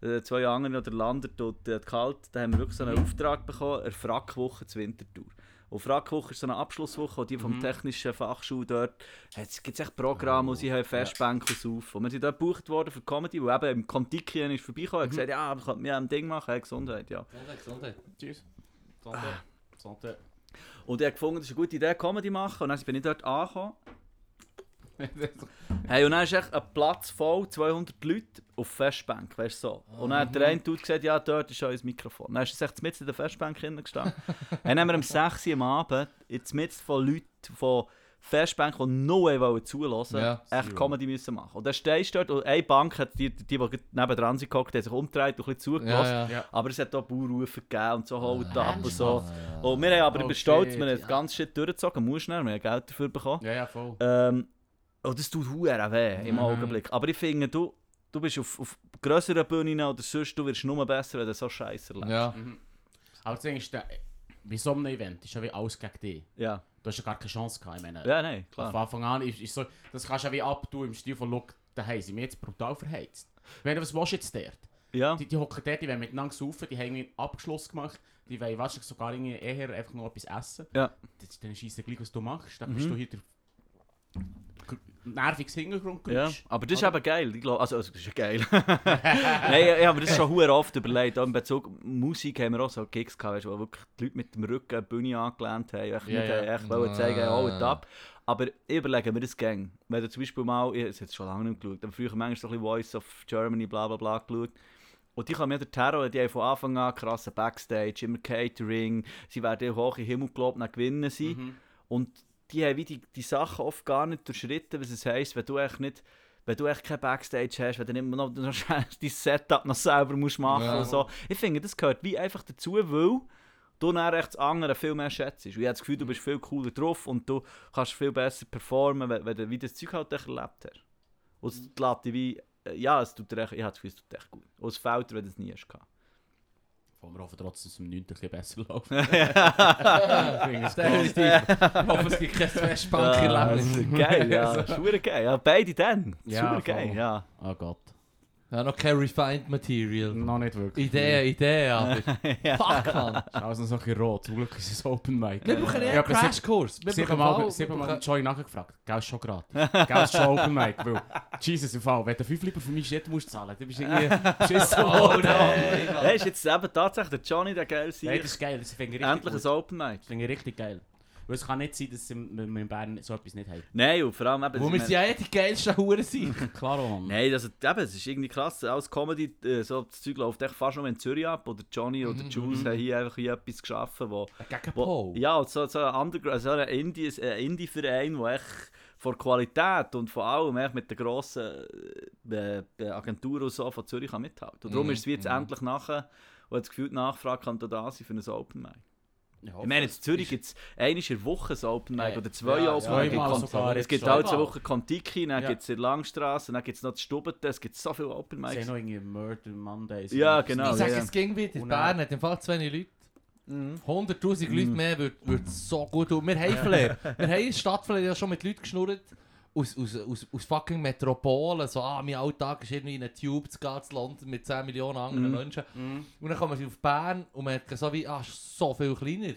äh, zwei andere, der Landert und äh, Kalt, da haben wir wirklich so einen
Mhm.
Auftrag bekommen, eine Frackwoche zur Wintertour. Und Frackwoche ist so eine Abschlusswoche, und die vom
Mhm. technischen
Fachschule dort, es gibt echt Programme, wo sie haben Festbänke auf. Und wir sind dort gebucht worden für Comedy, wo eben im Kontiki ist vorbeigekommen und
Mhm.
gesagt, ja, ich könnte mir ein Ding machen, hey, Gesundheit, ja.
Gesundheit, Gesundheit.
Tschüss. Santé. Santé.
Und ich habe gefunden, das ist eine gute Idee, Comedy machen. Und dann bin ich dort angekommen. Hey, und dann ist echt ein Platz voll, 200 Leute auf Festbank, weißt du so. Und dann hat der eine Dude gesagt, ja, dort ist unser Mikrofon. Dann ist er echt mitten in der Festbank gestanden. dann haben wir um 6 Uhr am Abend, jetzt mitten von Leuten von Festbank, die nur wollen zulassen,
Ja,
echt
zero.
Comedy müssen machen. Und dann stehst du dort und eine Bank hat die, die, die, die nebendran sind gehockt, die haben sich umgedreht und ein bisschen zugelassen.
Ja, ja.
Aber es hat auch Baurufe gegeben und so Hold up und so. Und wir haben aber
Oh,
über stolz,
shit,
wir haben das ganze Shit durchgezogen, musst du nicht, wir haben Geld dafür bekommen.
Ja, ja, voll.
Ähm, und das tut hure weh im
Mhm.
Augenblick. Aber ich finde, du, du bist auf, auf grösseren Bühnen oder sonst, du wirst nur besser, wenn du so scheiße erlebst.
Ja.
Mhm. Aber das Ding ist, der, bei so einem Event ist ja wie alles gegen dich.
Ja,
Du hast ja gar keine Chance gehabt. Ich meine,
ja nein,
Von
klar.
Anfang an ist, ist so, das kannst du ja wie abtun im Stil von Look, da haben sie mich jetzt brutal verheizt. Ich meine, was willst du jetzt dort?
Ja,
Die, die hocken dort, die wollen miteinander saufen, die haben irgendwie einen Abschluss gemacht, die wollen du, sogar irgendwie eher einfach noch etwas essen.
Ja.
Das ist dann scheisse gleich, was du machst. Dann
Mhm.
bist du hier der g- nerviges Hintergrund.
ja. Aber das ist eben geil. Ich glaub, also, also, das ist ja geil. Nein, ja, aber das ist schon oft überlegt. Auch in Bezug Musik haben wir auch so Gigs gehabt, weißt, wo wirklich die Leute mit dem Rücken die Bühne angelehnt haben. Echt
Ja, ja.
äh, echt wollen zeigen, oh, ab. Aber ich überlege mir das gang. Wenn du zum Beispiel mal, ich habe schon lange nicht geschaut, aber früher manchmal so ein bisschen Voice of Germany, bla bla bla geschaut. Und die kommen ja der Terror, die haben von Anfang an krasse Backstage, immer Catering, sie werden hoch in den Himmel gelobt, dann gewinnen sie.
Mhm.
Und die haben wie die, die Sachen oft gar nicht durchschritten, was es heisst, wenn du echt nicht wenn du echt kein Backstage hast, wenn du nicht noch, noch dein Setup noch selber musst machen
Ja.
und so. Ich finde, das gehört wie einfach dazu, weil du dann echt das andere viel mehr schätzt. Und ich habe das Gefühl, du bist viel cooler drauf und du kannst viel besser performen, wenn, wenn du wie das Zeug halt erlebt hast. Und es lässt dich wie, äh, ja, es tut dir echt, ich habe das Gefühl, es tut dir echt gut. Und es fällt dir, wenn du es nie hast. gehabt.
Wir hoffen trotzdem, dass es im 9. ein bisschen besser läuft.
Definitiv. Ich hoffe, es gibt kein Festbank in
geil, ja. Geil. Ja, beide dann.
Ja,
Super geil, ja.
Oh Gott.
Ja, noch kein Refined Material.
Noch nicht wirklich.
Idee, Idee, aber. Fuck, man.
Ist alles noch so ein bisschen rot. Zum Glück ist es Open Mic.
Wir brauchen eher einen Crashkurs.
Siebenmal, siebenmal Joy nachgefragt. Gell, ist schon gratis. Gell, ist schon Open Mic. Weil, Jesus, im Fall, wenn du 5 lieber für meinen Shit musst zahlen, dann bist du irgendwie beschissen
Oh
worden.
nein, Mann.
Hey, ist jetzt eben tatsächlich der Johnny, der geil
Nein,
sein.
das ist geil. Das
Endlich
gut.
ein Open Mic.
Das finde ich richtig geil. Weil es kann nicht sein, dass wir in Bern so etwas nicht haben.
Nein, und vor allem eben...
Wo wir
sie-
ja eh die geilsten Huren sind.
Klar, Mann.
Nein, also, eben, es ist irgendwie krass. Als Comedy, äh, so, das Zeug läuft echt fast nur in Zürich ab. Oder Johnny oder
Mhm,
Jules
mhm.
haben hier einfach hier etwas geschaffen, wo...
Gegen
wo
Paul.
ja, und so, so ein Underground, so ein Indie- ein Indie-Verein, der echt von Qualität und von allem echt mit den grossen äh, äh, Agenturen und so von Zürich kann mithalten. Und darum
Mhm,
ist es wie jetzt endlich nachher, und das Gefühl, die Nachfrage kann da sein für ein Open Mic.
Ja,
Ich meine, in Zürich gibt es einmal in der Woche ein Open Mic
Ja,
oder zwei
ja,
Open Mic. Es gibt-
sogar
Es gibt alle zwei Wochen Kontiki, dann
Ja.
gibt es in der Langstrasse, dann gibt es noch die Stubete, es gibt so viele Open
Sie haben
Mics.
noch irgendwie Murder Mondays.
Ja, genau.
ich sage,
ja.
es ging wieder. In Bern
dann-
hat im Fall zu wenig Leute.
Mhm.
100'000 Leute
Mhm.
mehr würde würd so gut tun. Wir haben Flair. Wir haben in der Stadt Flair ja schon mit Leuten geschnurrt. Aus, aus, aus, aus fucking Metropolen. So, ah, mein Alltag ist irgendwie in einer Tube zu gehen, zu London mit 10 Millionen anderen
Mhm.
Menschen.
Mhm.
Und dann kommen sie auf Bern und merken so wie, ah, so viel kleiner.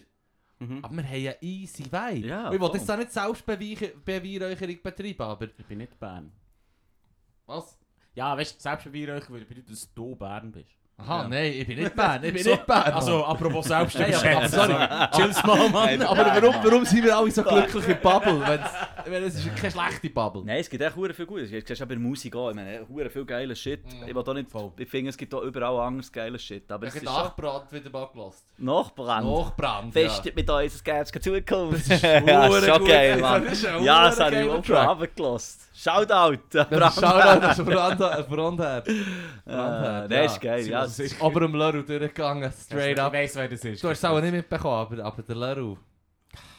Mhm.
Aber wir haben ja easy Vibe.
Ja,
ich will
voll.
jetzt auch nicht Selbstbeweihräucherung betreiben, aber
Ich bin nicht Bern.
was?
Ja, weißt du, Selbstbeweihräucherung würde bedeuten, dass du Bern bist.
Aha,
Ja.
nein, ich bin nicht Bern, ich bin
So,
nicht Bern.
Also, apropos Selbstbeweihräucherung.
sorry.
Chill's mal, Mann.
aber warum, warum sind wir alle so glücklich in Bubble? Wenn es ist keine schlechte Bubble.
Nein, es gibt echt hure viel Gutes. Du siehst auch bei der Musik auch. Ich meine, hure viel geiler Shit.
Mhm.
Ich, will da nicht,
Voll.
ich finde, es gibt auch überall anderes geiles Shit. Aber
Ich
es
habe Nachbrand wieder mal gelassen.
Nachbrand.
Nachbrand, ja.
Festet mit uns Zukunft.
Das ist
schon
gut.
geil, Mann.
Das ist ein
Ja, das habe ich
geiler
auch schon runtergelassen. Shoutout!
Shoutout, das Brandherr. Brandherr.
Äh, der ist geil, ja.
Ist-
Aber im Leru durchgegangen, straight
Ich
up.
weiss, wer das ist.
Du hast es auch nicht mitbekommen, aber, aber der Leru.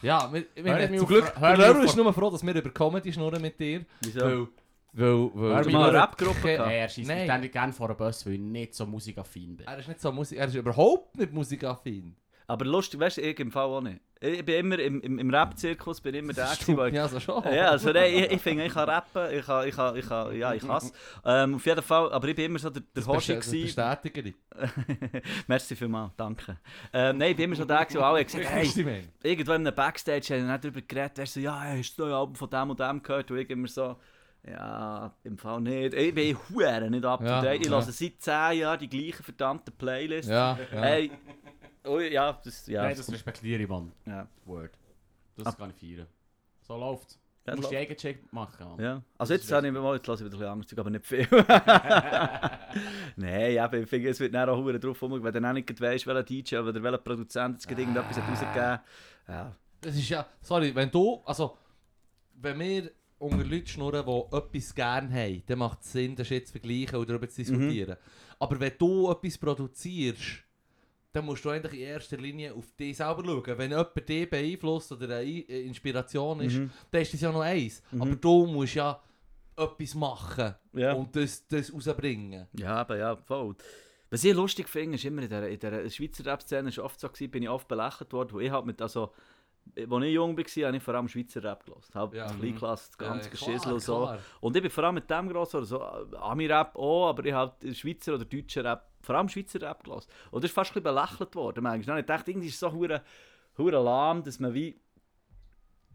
Ja, wir, wir,
Hör mich
zum Glück, der Leru ist nur froh, dass wir über Comedy schnurren mit dir.
Wieso?
Weil, weil, weil...
Mich
mal eine Rap-Gruppe?
Hey, er schießt
Nein.
mich gerne vor den Bus, weil ich nicht so musikaffin bin.
Er ist nicht so Musik, er ist überhaupt nicht musikaffin.
Aber lustig, weißt du, ich im Fall auch nicht. Ich bin immer im, im, im Rap-Zirkus, bin immer der ich-
Ja, so schon.
Ja, also nein, ich, ich finde, ich kann rappen, ich kann, ich kann, ich kann, ja, ich kann ähm, Auf jeden Fall, aber ich bin immer so der, der Hoshi
Das
gewesen.
bestätige ich.
Merci vielmals, danke. Ähm, nein, ich bin immer so der gewesen, wo alle gesagt hey, irgendwo in einem Backstage haben wir darüber geredet, weißt du, so, ja, hast du das neue Album von dem und dem gehört? Und ich immer so, ja, im Fall nicht. Ich bin hure nicht up to
Ja,
date. Ich
ja.
höre seit 10 Jahren die gleichen verdammten Playlists.
Ja, ja.
Hey, oh, ja, das, ja.
Nein, das respektiere ich, Mann.
ja.
Word. Das
Ah.
kann ich feiern. So läuft's.
Ja,
Du musst eigene Check machen. Mann.
Ja. Also
Das
jetzt habe ich mal, jetzt lasse ich wieder ein bisschen Angst, aber nicht viel. Nein, aber ich finde, es wird dann auch drauf kommen, wenn du dann nicht weißt, welcher DJ oder welcher Produzent jetzt gerade irgendetwas hat rausgegeben Ja.
Das ist ja, sorry, wenn du, also, wenn wir unter Leuten schnurren, die etwas gerne haben, dann macht es Sinn, das jetzt zu vergleichen oder darüber zu diskutieren. Aber wenn du etwas produzierst, dann musst du eigentlich in erster Linie auf dich selber schauen. Wenn jemand dich beeinflusst oder eine äh, Inspiration ist,
Mhm.
dann ist das ja noch eins.
Mhm.
Aber du musst ja etwas machen
Ja.
und das, das rausbringen.
Ja, aber ja, voll. Was ich lustig finde, ist immer in der, in der Schweizer Rap-Szene, oft so gewesen, bin ich oft belächelt worden, wo ich halt mit, also, als ich jung war, habe ich vor allem Schweizer Rap gehört. Halt
Ja,
ja,
mhm.
Kleinklasse, das ganze
Ja,
Geschissel und so.
klar.
Und ich bin vor allem mit dem gross, oder so, äh, Ami-Rap auch, aber ich habe halt Schweizer oder deutscher Rap, vor allem Schweizer Rap gehört. Und das ist fast ein bisschen belächelt worden, manchmal. Ich dachte, irgendwie ist es so hure, hure lahm, dass man wie,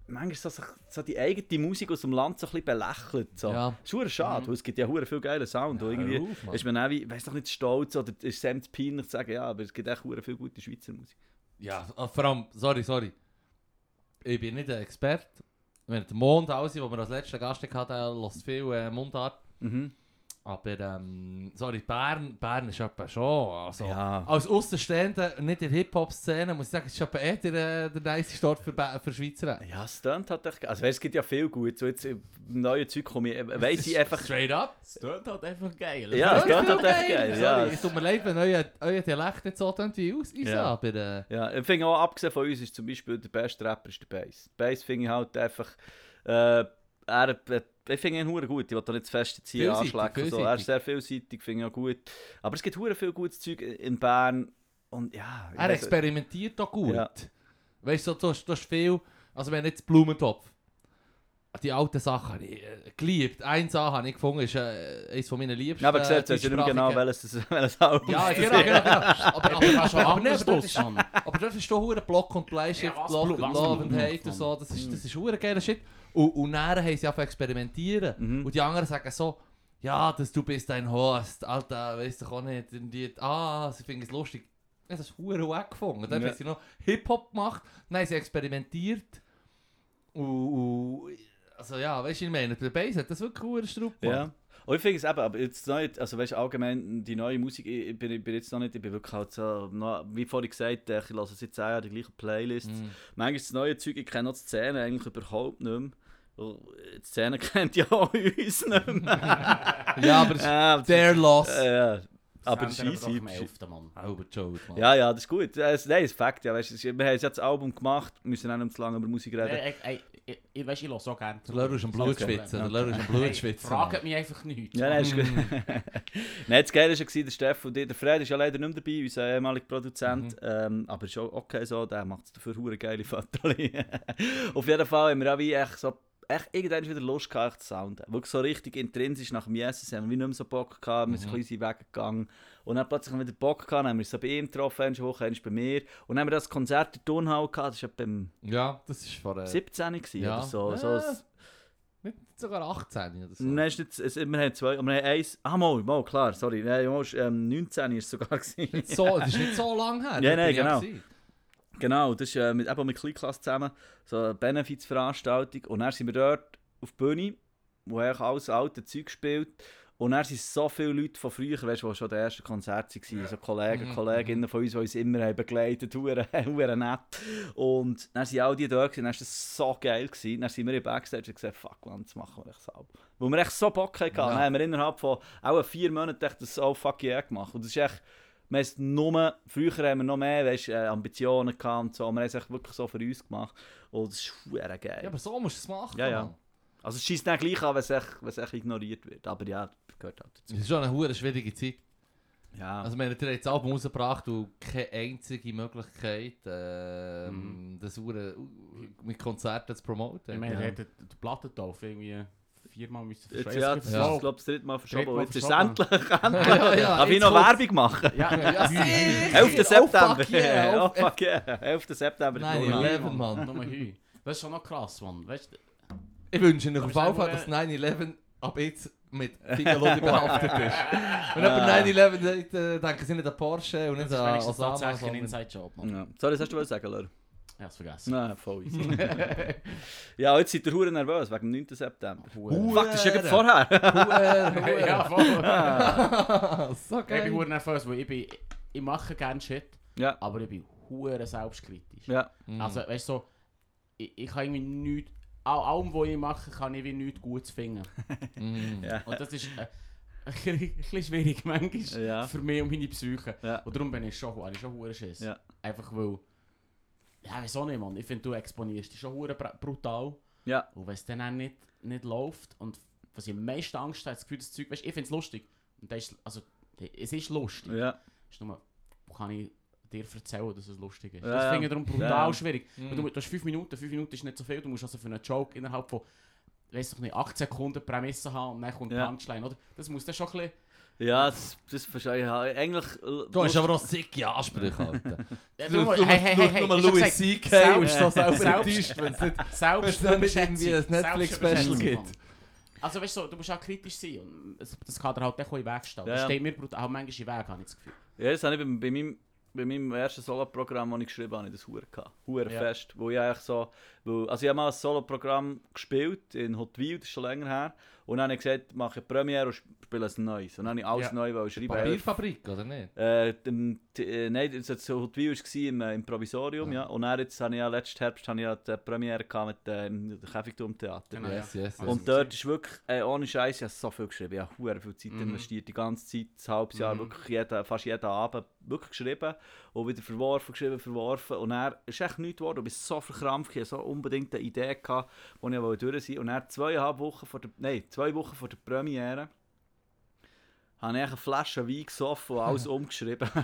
manchmal so, so die eigene Musik aus dem Land so ein bisschen belächelt. So.
Ja.
Das ist schade,
Mhm.
weil es gibt ja hure viel geilen Sound. und irgendwie
auf,
ist man auch wie, weiss doch nicht stolz oder ist einem zu peinlich zu sagen, ja, aber es gibt echt hure viel gute Schweizer Musik.
Ja, äh, vor allem, sorry, sorry. Ich bin nicht ein Experte. Wenn der Mond aussieht, wo wir als letzter Gast hatten, er lässt viel äh, Mundart.
Mhm.
Aber, ähm, sorry, Bern, Bern ist etwa schon. Also,
Ja.
Als Außenstehender, nicht in der Hip-Hop-Szene, muss ich sagen, ist etwa eher der, der nice Start für, für Schweizer.
Ja, es tönt halt echt, also es gibt ja viel gut, so jetzt im neuen Zeug komme ich, äh, weiss ich einfach,
Straight up.
Es tönt halt einfach geil.
Ja, tönt halt echt
geil.
geil,
Sorry,
ja.
es tut mir leid, wenn euer, euer Dialekt nicht so tönt wie uns
Ja.
aber... Äh,
Ja, ich finde auch, abgesehen von uns, ist zum Beispiel der beste Rapper ist der Bass. Bass finde ich halt einfach, äh, er, äh, ich finde ihn hure gut, ich will da nicht zu fest ziehen,
Vielseitig,
anschlagen so. Er ist sehr vielseitig, finde ich auch gut. Aber es gibt hure viel gutes Zeug in Bern und ja...
er experimentiert auch gut.
Ja.
Weißt du, du, hast- du hast viel... Also wenn jetzt Blumentopf... Die alten Sachen habe ich äh, geliebt. Eins habe ich gefunden, ist äh, eines von meinen liebsten...
Ja, aber gesagt, weißt du nicht mehr genau, welches, welches Album
Ja,
es
genau,
ist.
genau, genau. Aber, aber,
Du hast schon
aber, aber,
anders
aber, das ist,
Mann.
aber dort ist doch hure Block und Bleistift,
Ja, was
Love, and Hate und so. Das ist, das ist hure geiler Shit. Und, und dann haben sie angefangen experimentieren.
Mhm.
Und die anderen sagen so, ja, dass du bist ein Host, Alter, weißt du auch nicht. Und die, ah, sie finden es lustig. Ich habe das hure wack gefunden. Dann
Ja.
haben sie noch Hip-Hop gemacht, dann haben sie experimentiert. Und, und also ja, weißt du, ich meine, der Bass hat das wirklich hure Strupp
Ja. Und ich finde es eben, aber jetzt neu, also weißt du, allgemein die neue Musik, ich, ich, bin, ich bin jetzt noch nicht, ich bin wirklich halt so, noch, wie vorhin gesagt, ich höre seit 10 Jahren die gleichen Playlists.
Mhm.
Manchmal ist das neue Zeug, ich kenne auch die Szene eigentlich überhaupt nicht mehr. Die Szene kennt ja auch uns nicht mehr.
Ja, aber
aber-
der Loss.
äh, ja. Aber das
Sender
ist
doch
easy.
am 11. Mann.
Albert Schuld, Mann.
Ja, ja, das ist gut. Es- Nein, das ist Fakt. Ja, weißt, du, wir haben jetzt das Album gemacht, müssen auch nicht zu lange über Musik reden.
Ey, ey, ey, ich weiß, ich höre so gerne.
Der Lörr ist am Blut schwitzen. Der Lörr ist am Blut schwitzen.
Fragt mich einfach nichts.
Ja, nein, ist gut. nein, das Geile war, der Steff und der Fred ist ja leider nicht mehr dabei, unser ehemaliger Produzent. Ähm, aber ist auch okay so, der macht dafür hure geile Fotos. Auf jeden Fall haben wir auch wie echt so echt irgendwann wieder Lust gehabt, zu sounden. Wirklich so richtig intrinsisch nach dem Jesus haben wir nicht mehr so Bock gehabt, wir sind ein bisschen weggegangen. Und dann plötzlich haben wir wieder Bock gehabt, dann haben wir so bei ihm getroffen, eine Woche, bei mir. Und dann haben wir das Konzert in der Turnhalle gehabt, das war beim
Ja, das ist vor... Äh,
17 gewesen,
ja.
oder so. so
Ja.
ein-
nicht sogar 18 oder so.
Nein, ist nicht, es, wir haben zwei, wir haben eins, ah mal, mal, klar, sorry, nein, mal, ähm, 19 ist es sogar gewesen.
So, das ist nicht so lang her.
Ja, nein, genau.
Auch.
Genau, das ist äh, mit, eben mit Kleinklasse zusammen, so eine Benefizveranstaltung. Und dann sind wir dort auf die Bühne, wo eigentlich alles alte Zeug gespielt. Und dann sind so viele Leute von früher, weißt du, die schon der erste Konzert waren, so Kollegen,
Mhm,
Kolleginnen von uns, die uns immer haben begleitet haben, nett. Und dann sind all die da gewesen, dann war das so geil. Gewesen. Dann sind wir im Backstage und gesagt, fuck man, das machen wir echt selber. Weil wir echt so Bock hatten.
Ja.
Dann haben wir innerhalb von auch vier Monaten echt das «Oh fuck yeah» gemacht. Und das ist echt, wir haben es nur, früher haben wir noch mehr weißt, äh, Ambitionen gehabt und so, wir haben es wirklich so für uns gemacht. Und das ist verdammt geil.
Ja, aber so musst du es machen.
Ja, ja. Also es schießt dann gleich an, wenn es echt, wenn es echt ignoriert wird. Aber ja, das gehört halt dazu.
Es ist schon eine hure schwierige Zeit.
Ja,
Also, wir haben jetzt das Album rausgebracht und keine einzige Möglichkeit, ähm,
Mhm.
das hure mit Konzerten zu promoten.
Ich meine,
Ja.
den den Plattentauf irgendwie viermal müssen
jetzt,
verschweißen.
ja, das
gibt
ist, glaube ich, das dritte Mal verschoben. Jetzt ist es endlich, endlich.
Ja, ja,
Darf ich noch
kommt's.
Werbung machen?
Ja,
Ja,
ja,
sicher.
11.
Oh,
September.
fuck yeah.
oh, fuck yeah. 11. September.
Nein,
Turnhalle.
ja. 11, Mann.
Nur Heu. Das ist schon noch krass, Mann. Weißt du,
Ich wünsche Ihnen
Aber
auf jeden
sagen
Fall, dass 9-11 ab jetzt mit Fingerlodi behaftet ist. Wenn jemand 9-11 sagt, denken Sie nicht an Porsche und
das
nicht
ist
an
wenigstens
Osama.
tatsächlich ein
sondern-
Inside-Job, Mann.
Ja. Sorry, was hast du wollen sagen, Lör?
Ich hab's vergessen.
Nein, voll easy. ja, jetzt seid ihr hure nervös wegen dem 9. September.
Hure.
Fuck, das ist ja gerade vorher.
Huere, huere.
Ja, voll.
so
Ich bin hure nervös, weil ich bin... Ich mache gerne Shit,
ja,
aber ich bin hure selbstkritisch.
ja.
Mhm.
Also, weißt du, so, ich, ich kann irgendwie nichts... All, allem, was ich mache, kann ich wie nichts Gutes finden.
Ja.
Und das ist äh, ein bisschen- schwierig manchmal
Ja.
für mich und meine Psyche.
Ja.
Und darum bin ich schon, ich schon hure Schiss.
Ja.
Einfach weil... Ja, wieso nicht, Mann? Ich finde, du exponierst dich schon brutal.
Ja.
Und wenn es dann auch nicht, nicht läuft und was ich am meisten Angst habe, das Gefühl, das Zeug, weißt, ich finde es lustig. Und das ist, also, es ist lustig.
Ja.
Ist nur, kann ich dir erzählen, dass es lustig ist.
Ja,
das
ja.
finde ich darum brutal
Ja,
schwierig.
Mhm.
Du, du hast 5 Minuten, 5 Minuten ist nicht so viel, du musst also für einen Joke innerhalb von, weiß doch nicht, 8 Sekunden Prämisse haben und dann kommt
Ja.
Punchline, oder? Das muss dann schon ein bisschen...
Ja, das, das verstehe ich. ja. Eigentlich.
Du hast aber auch sicke Ansprüche, Alter.
Ja,
Du du-
hey, hey, hey,
nur Louis C.K. und
selbst-
so selber
selbst-
enttäuscht, wenn es nicht...
Selbst
irgendwie ein Netflix-Special gibt.
Also weißt du, du musst auch kritisch sein und das kann dir halt auch in den Weg stehen.
Ja,
Das steht mir brutal, auch manchmal im Weg, habe ich das Gefühl.
Ja, das habe ich bei, bei, meinem, bei meinem ersten Solo-Programm, das ich geschrieben habe, das Hure gehabt. Hure
Ja.
fest. Wo ich eigentlich so, weil, also ich habe mal ein Solo-Programm gespielt in Hotwil, das ist schon länger her. Und dann habe ich gesagt, mache eine Premiere und spiele ein neues. Und dann habe ich alles
Ja.
neu wollen schreiben.
Papierfabrik, oder nicht?
Äh, dem, äh, nein, das war so Hotwil war im, äh, im Provisorium, ja.
Ja.
Und dann jetzt habe ich ja letzten Herbst habe ich ja die Premiere gehabt mit äh, im Käfigturmtheater.
Genau,
Yes,
ja.
yes, yes.
Und dort ist wirklich, äh, ohne Scheiß, ich habe so viel geschrieben. Ich habe hure viel Zeit
Mhm.
investiert, die ganze Zeit, ein halbes Jahr,
Mhm.
wirklich jeden, fast jeden Abend wirklich geschrieben und wieder verworfen, geschrieben, verworfen. Und dann ist echt nichts geworden. Ich bin so verkrampft, ich hatte so unbedingt eine Idee, gehabt, die ich wollte durch sein Und dann zweieinhalb Wochen vor der, nein, zwei Wochen vor der Premiere habe ich eine Flasche Wein gesoffen und alles umgeschrieben.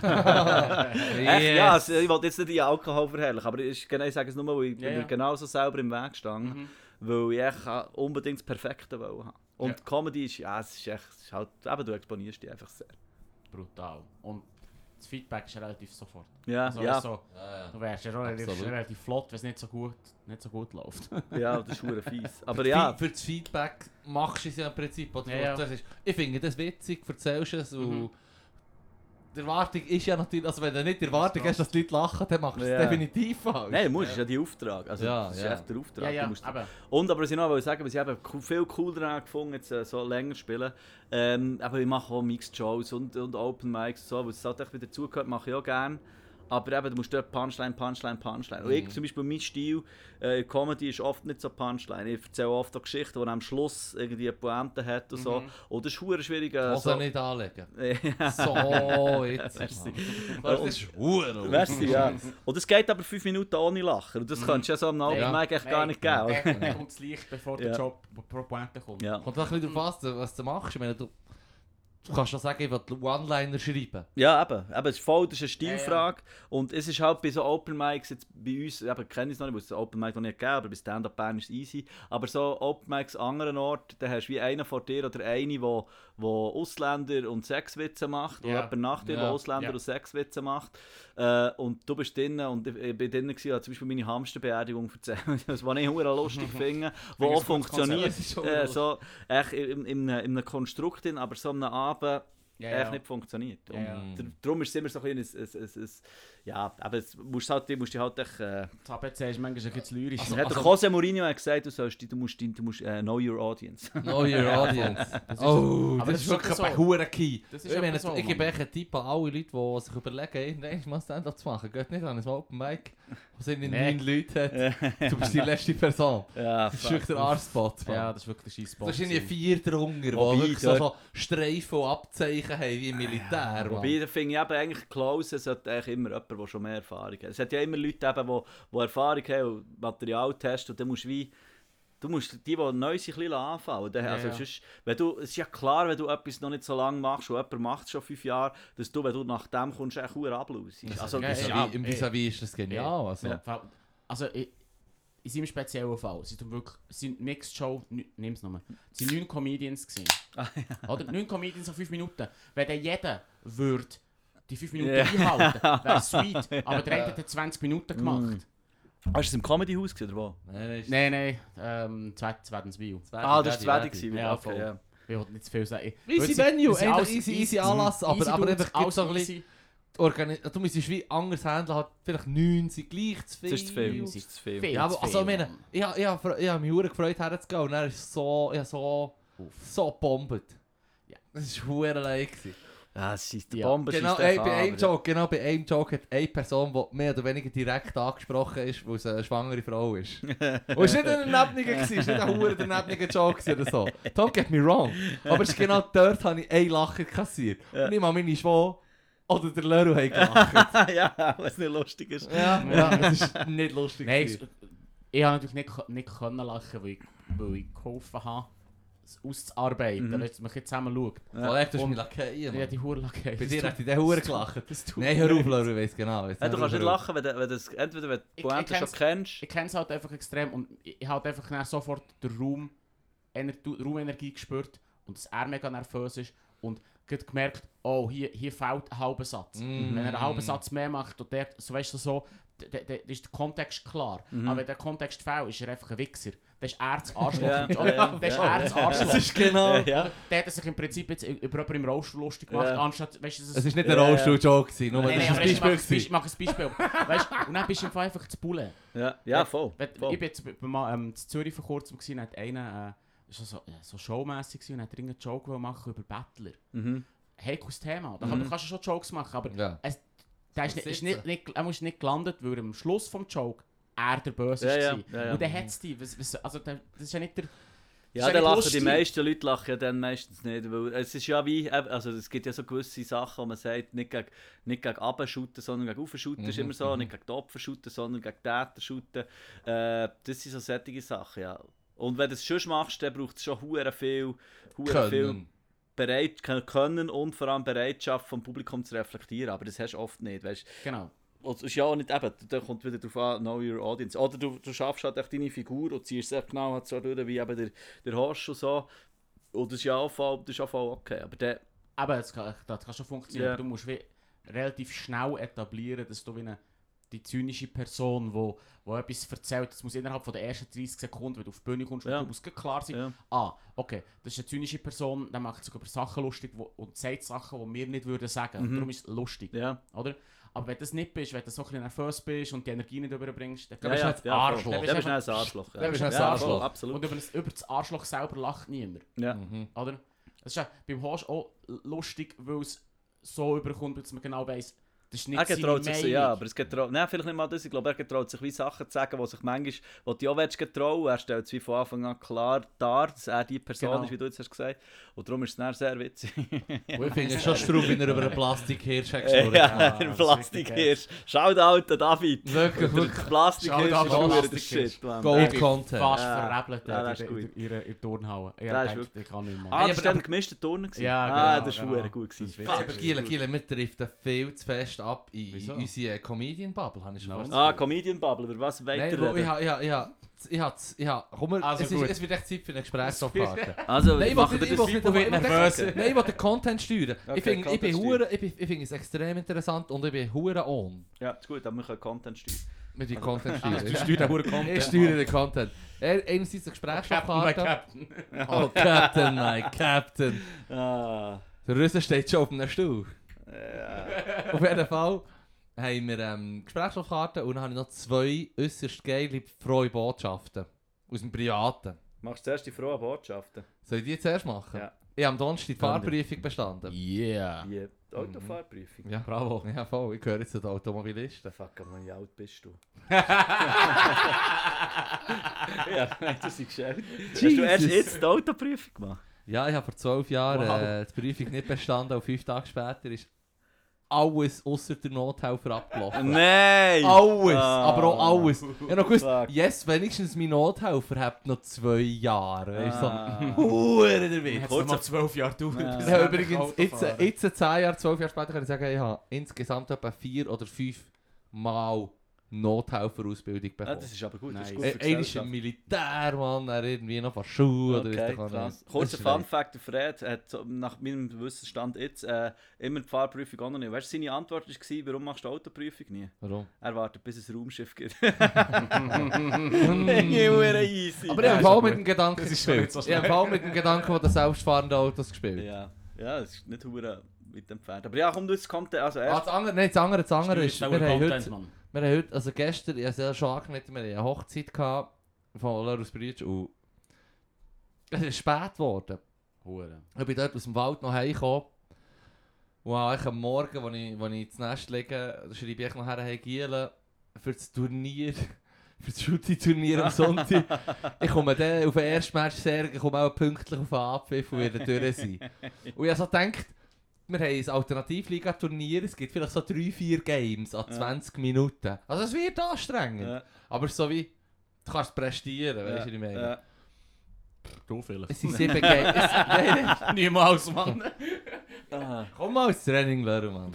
Echt, ja, also, ich wollte jetzt nicht die Alkohol verherrlichen, aber ich, genau, ich sage es nur, weil ich
Ja,
bin
ja.
genauso selber im Weg gestanden
Mhm.
weil ich unbedingt das Perfekte wollte haben. Und
Ja.
Comedy ist, ja, es ist echt, es ist halt, eben, du exponierst dich einfach sehr.
Brutal. Und das Feedback ist relativ sofort.
Ja,
Also,
ja,
so,
Ja, ja.
du wärst ja relativ, relativ flott, wenn es nicht so gut, nicht so gut läuft.
ja, das ist hure fies. Aber
Für
ja,
Für das Feedback machst du es ja im Prinzip. Oder
Ja, ja.
Das ist, ich finde das witzig, erzählst es und
Mhm.
Die Erwartung ist ja natürlich, also wenn du nicht die Erwartung hast, dass die Leute lachen, dann machst du es
Ja.
definitiv falsch.
nein, du musst, das ist ja die Auftrag. Also,
Ja,
das ist
ja.
echt der Auftrag.
ja, ja,
Du musst,
aber
und aber was ich noch wollte sagen, was ich eben viel cooler daran gefunden jetzt äh, so länger spielen. Ähm, aber ich mache auch Mixed Shows und, und Open Mics, so, was halt echt wieder zugehört, mache ich auch gerne. Aber eben, du musst dort Punchline, Punchline, Punchline. Und
Mhm.
ich zum Beispiel, mein Stil äh, Comedy ist oft nicht so Punchline. Ich erzähle oft auch Geschichten, die am Schluss irgendwie eine Pointe hat und so.
Mhm.
Und das ist verdammt schwierig. Äh, so.
nicht anlegen. So, jetzt.
Merci.
Das ist Huren.
Merci, ja. Und es geht aber fünf Minuten ohne Lachen. Und das
Mhm.
könntest du ja so am Open
Ja.
Echt gar nicht geben.
Dann kommt das Licht, bevor der
Ja.
Job pro Pointe kommt.
Ja.
Kommt auch ein bisschen darauf an, was du machst. Ich meine, du, du kannst schon sagen, ich will One-Liner schreiben.
Ja, eben. eben es ist voll, das ist eine Stilfrage. Und es ist halt bei so Open Mics, jetzt bei uns, eben, kenne ich es noch nicht, weil es Open Mic noch nicht gegeben aber bei Stand-Up Bern ist es easy. Aber so Open Mics an anderen Orten, da hast du wie einen vor dir oder eine, wo, wo Ausländer und Sexwitze macht,
Ja.
oder jemand nach dir,
Ja.
der Ausländer
Ja.
und Sexwitze macht. Äh, und du bist drinnen und ich, bin drinnen gewesen, habe zum Beispiel meine Hamsterbeerdigung erzählt, das was ich hure lustig finde, wo auch funktioniert. Äh, so, echt in, in, in, in einem Konstrukt, drin, aber so einem Abend
Ja,
echt
ja.
nicht funktioniert. Und
ja.
Darum ist es immer so ein bisschen ein, ein, ein, ein ja, aber es musst halt, du musst dich halt echt, äh,
Das ABC ist manchmal ein bisschen lyrisch.
hat der Jose Mourinho hat gesagt, du sollst, du musst, du musst äh, know your audience.
Know your audience.
Das ist-
oh,
aber
das,
das
ist wirklich
aber
ein
so.
Huren Key.
Das ist
Ich, meine,
so,
ich gebe echt einen Tipp an alle Leute, die sich überlegen, irgendwann mal Stand-up zu machen. Geht nicht an ein Open Mic, wo sind neun Leute hat. Du bist die letzte Person.
ja,
Das ist wirklich der Arschspot.
Ja, das ist wirklich ein Scheissspot.
Da sind irgendwie vier drunter, die wirklich so, so Streifen und Abzeichen haben wie im Militär. Mann.
Wobei, da finde ich eben eigentlich close, es hat eigentlich immer jemand, der schon mehr Erfahrung hat. Es hat ja immer Leute, eben, die, die Erfahrung haben und Material testen und dann musst du wie... Du musst die, die neu sind, ein bisschen anfangen.
Ja,
also,
ja.
sonst, wenn du, es ist ja klar, wenn du etwas noch nicht so lange machst und jemand macht es schon fünf Jahre, dass du, wenn du nach dem kommst, echt verdammt ablausest. Also,
Ja, ja.
Im Vis-à-vis ist das genial. Also.
Ja.
Also, i- in seinem speziellen Fall, es sind wirklich, sind Mixed Show, nimm es nochmal, es sind neun Comedians gewesen.
Ah,
Oder? Neun Comedians auf fünf Minuten. Wenn dann jeder würde die fünf Minuten
Ja.
einhalten, wäre sweet. Aber der eine hat 20 Minuten gemacht.
Mm. Hast du es im Comedy-Haus gesehen, oder wo?
Nein, nein, ist-
Nein, ähm, Zweitenswil.
Zweite,
Ah, das war zweite.
Ja,
Okay,
voll.
ja.
Ich wollte nicht zu viel sagen.
Easy Venue, easy- easy Anlass, aber-
easy
aber einfach
alles
so ein bisschen-
easy.
Organi du müsstest wie anders handeln, halt vielleicht 90 gleich zu viel.
Das ist zu viel. Das ist zu viel.
Viel.
Ja, aber also, ich meine, ich, ich, ich, habe- ich habe mich gefreut herzugehen und er ist so, ich so, so bombt.
Ja.
Das war hure leid.
Ja, es ist die
Ja.
Bombe.
Genau, ey, bei einem Joke, genau bei einem Joke hat eine Person, die mehr oder weniger direkt angesprochen ist, weil es eine schwangere Frau ist. Und es war nicht ein Ernebendiger, es war nicht ein hure ernebendiger Joke oder so. Don't get me wrong. Aber es genau dort, habe ich einen Lacher kassiert.
Ja.
Und ich mal meine Schwau oder der Leru haben gelacht.
ja, was nicht lustig ist.
ja, ja, es ist nicht lustig.
Nein,
gewesen.
es- ich habe natürlich nicht, nicht können lachen, weil ich, weil ich geholfen habe, auszuarbeiten,
Mhm.
mhm. dass man bisschen zusammen schaut.
Ja. Kollege, du hast mich lackiert,
Ja, die Hurlacke.
Bei dir hat die der Hure gelacht.
Das tut
Nein, hör auf, ich weiss genau. weiss
Ja, du
nicht,
kannst nicht lachen, wenn du, wenn du das, entweder wenn du Pointe schon
kenn's-
kennst.
Ich kenne es halt einfach extrem und ich, ich habe einfach dann sofort den Raum, Ener die Raumenergie gespürt und dass er mega nervös ist und gerade gemerkt, oh, hier, hier fehlt ein halber Satz.
Mm.
Wenn er einen halben Satz mehr macht und der, so weißt du so, ist der Kontext klar.
Mhm.
Aber wenn der Kontext fehlt, ist er einfach ein Wichser. Der ist er das Arschloch.
Ja, ja,
der ist
ja.
das Arschloch.
Das ist genau...
Ja.
Der hat sich im Prinzip jetzt über jemanden im Rollstuhl lustig gemacht,
Ja.
anstatt, weißt du,
Es ist nicht ein
Ja, ja.
Rollstuhl-Joke, gewesen, nur
Nein,
das
nein,
ist ein Beispiel.
ich mache ein Beispiel. Ich mache ein Beispiel. weißt und dann bist du einfach zu bullen.
Ja, ja, voll.
Wenn,
voll.
Ich bin jetzt mal, ähm, in Zürich vor kurzem gesehen, hat einer, äh, so, ja, so showmässig gewesen und hat einen Joke machen über Bettler.
Mhm.
Heikles Thema. Da
Mhm.
kannst du schon Jokes machen, aber
Ja.
der ist, nicht, ist nicht, nicht, er ist nicht gelandet, weil am Schluss vom Joke er der Böse
Ja, ja,
war.
ja, ja.
Und dann hat es die. Was, was, also, der, das ist ja nicht der.
Ja,
Ist ja
dann lachen die meisten Leute lachen ja dann meistens nicht, weil es ist ja wie, also es gibt ja so gewisse Sachen, wo man sagt, nicht gegen, nicht gegen Abschuten, sondern gegen Aufschuten ist
Mhm,
immer so,
mhm.
nicht gegen die Opfer shooten, sondern gegen Täter shooten. Äh, das sind so solche Sachen, ja. Und wenn du es schon machst, dann braucht es schon hure viel, hure viel
Können.
bereit, können und vor allem Bereitschaft vom Publikum zu reflektieren, aber das hast du oft nicht, weißt
Genau.
Und es ist ja auch nicht eben, da kommt wieder darauf an, know your audience. Oder du, du schaffst halt echt deine Figur und ziehst sehr genau halt so durch, wie eben der, der Horst und so. Und das ist ja auch voll, das ist auch voll okay. Aber der,
Aber das kann, das kann schon funktionieren. Aber Du musst wie relativ schnell etablieren, dass du wie eine, die zynische Person, wo, wo etwas erzählt, das muss innerhalb von der ersten 30 Sekunden, wenn du auf die Bühne kommst,
Ja.
gleich klar sein,
ja,
ah, okay, das ist eine zynische Person, der macht sich über Sachen lustig wo, und sagt Sachen, die wir nicht würden sagen.
Mhm.
Darum ist es lustig,
ja,
oder? Aber wenn du das nicht bist, wenn du so ein bisschen nervös bist und die Energie nicht überbringst, dann
bist
ja,
halt
ja,
Arschloch.
Dann bist du
ein Arschloch.
Der bist ein
ja,
Arschloch.
absolut.
Und über das, über das Arschloch selber lacht niemand,
Ja.
Mhm.
oder? Das ist ja beim Horst auch lustig, weil es so überkommt, dass man genau weiss, Das ist nicht
Er getraut sich, ja, aber es getraut, nein, vielleicht nicht mal das, ich glaube, er getraut sich wie Sachen zu sagen, die sich manchmal, wo du auch willst getrauen, er stellt es wie von Anfang an klar dar, dass er die Person
Genau.
ist, wie du jetzt hast gesagt, und darum ist es dann sehr witzig.
Und ich finde es schon straub, wenn er über einen Plastikhirsch hat geschnurrt.
ja,
Ah,
ein Plastikhirsch. Shoutout an David.
Wirklich, wirklich.
Plastikhirsch ist der
Plastikhirsch.
Shit, man.
Gold Content.
Fast
Ja.
verrebelt
Ja,
in,
das ist
in,
gut.
in, in, in Turnhalle. Ich
Das ist
kann nicht mehr.
Ah,
Ja,
das
aber-
war ein gemischter gewesen?
Ja,
ah,
genau,
das war gut.
Aber Giele, Giele, wir driften viel zu fest ab in
Wieso?
unsere Comedian-Bubble, habe ich schon
No.
fast
Ah, Comedian Bubble, über was
Nein,
weiter
wo, ich habe, ich habe, ich habe, ich habe, ich habe, komm mal,
Also
es, ist, es wird echt Zeit für eine Gesprächsaufkarte.
Also,
Nein, ich
machen wir
ich
das
nicht, ich
nervös.
Nein, ich will den Content steuern.
Okay,
ich finde ich bin
Content
hure, ich, ich finde es extrem interessant und ich bin hure on
Ja, ist gut, aber wir können Content steuern.
mit dem Content
Du
steuern.
steuerst den Huren Content.
Ich steuere den Content. Er, einerseits eine
Captain by
Gesprächsaufkarte.
Captain.
Oh, Captain, my Captain.
Ah,
Der Rüssel steht schon auf einem Stuhl.
ja.
Auf jeden Fall haben wir ähm, Gesprächsaufkarten und dann habe ich noch zwei äußerst geile frohe Botschaften. Aus dem Privaten.
Machst du zuerst die frohen Botschaften?
Soll ich die zuerst machen?
Ja.
Ich habe am Donnerstag die. Fahrprüfung bestanden.
Yeah.
Die Autofahrprüfung.
Ja,
Bravo.
Ja, voll. Ich gehöre jetzt zu den Automobilisten.
Fuck, aber wie alt bist du? ja, nein, das ist gescheit. Hast du erst jetzt die Autoprüfung gemacht?
Ja, ich habe vor zwölf Jahren
Wow.
äh, die Prüfung nicht bestanden und fünf Tage später ist alles außer der Nothelfer abgelaufen.
Nein!
Alles,
Ah.
aber auch alles. Ich habe noch gewusst, yes, wenigstens mein Nothelfer hat noch zwei Jahre.
Ah.
so, Hure der Witz.
Hat
Kurz
noch zwölf Jahre gedauert.
Ja.
Ich habe übrigens jetzt, jetzt zehn Jahre, zwölf Jahre später kann ich sagen, ich habe insgesamt etwa vier oder fünf Mal Nothelferausbildung
Ah,
bekommen.
das ist aber gut, das ist gut für
Einer ist im Militär, Mann, er irgendwie noch von Schule oder
Okay,
ist
krass.
nicht.
Kurzer
Das ist
Fun Fact, Fred hat nach meinem Wissensstand jetzt äh, immer die Fahrprüfung auch noch nicht. Weißt du, seine Antwort war, warum machst du Autoprüfung nie?
Warum?
Er wartet, bis es ein Raumschiff gibt. Easy.
Aber ich habe
ist
auch mit dem Gedanken
Das ist
gespielt.
so
ich habe auch mit dem Gedanken von den selbstfahrenden Autos gespielt.
Ja, ja, es ist nicht hure weit entfernt. Aber ja, komm, du jetzt kommt also
Ah,
erst.
das andere, nein, das andere, das andere ist, wir haben,
Content,
heute,
Mann.
wir haben heute, also gestern, ich habe es ja schon angeschnitten, wir haben eine Hochzeit gehabt von Larus Bridge und es ist spät geworden.
Hure.
Ich bin dort aus dem Wald noch heimgekommen und habe am Morgen, als ich, als ich ins Nest liege, schreibe ich nachher hey Gielen für das Turnier, für das Shooting-Turnier am Sonntag. ich komme dann auf den ersten Match sehr, ich komme auch pünktlich auf den Abpfiff und werde durch sein. Und ich habe so gedacht, wir haben ein Alternativliga-Turnier, es gibt vielleicht so 3-4 Games an
Ja.
20 Minuten. Also es wird anstrengend.
Ja,
Aber so wie, du kannst prestieren, weißt du, was ich meine?
ja.
Du vielleicht.
Es sind sieben Games. Nein.
Niemals, Mann.
Komm mal ins Training lernen, Mann.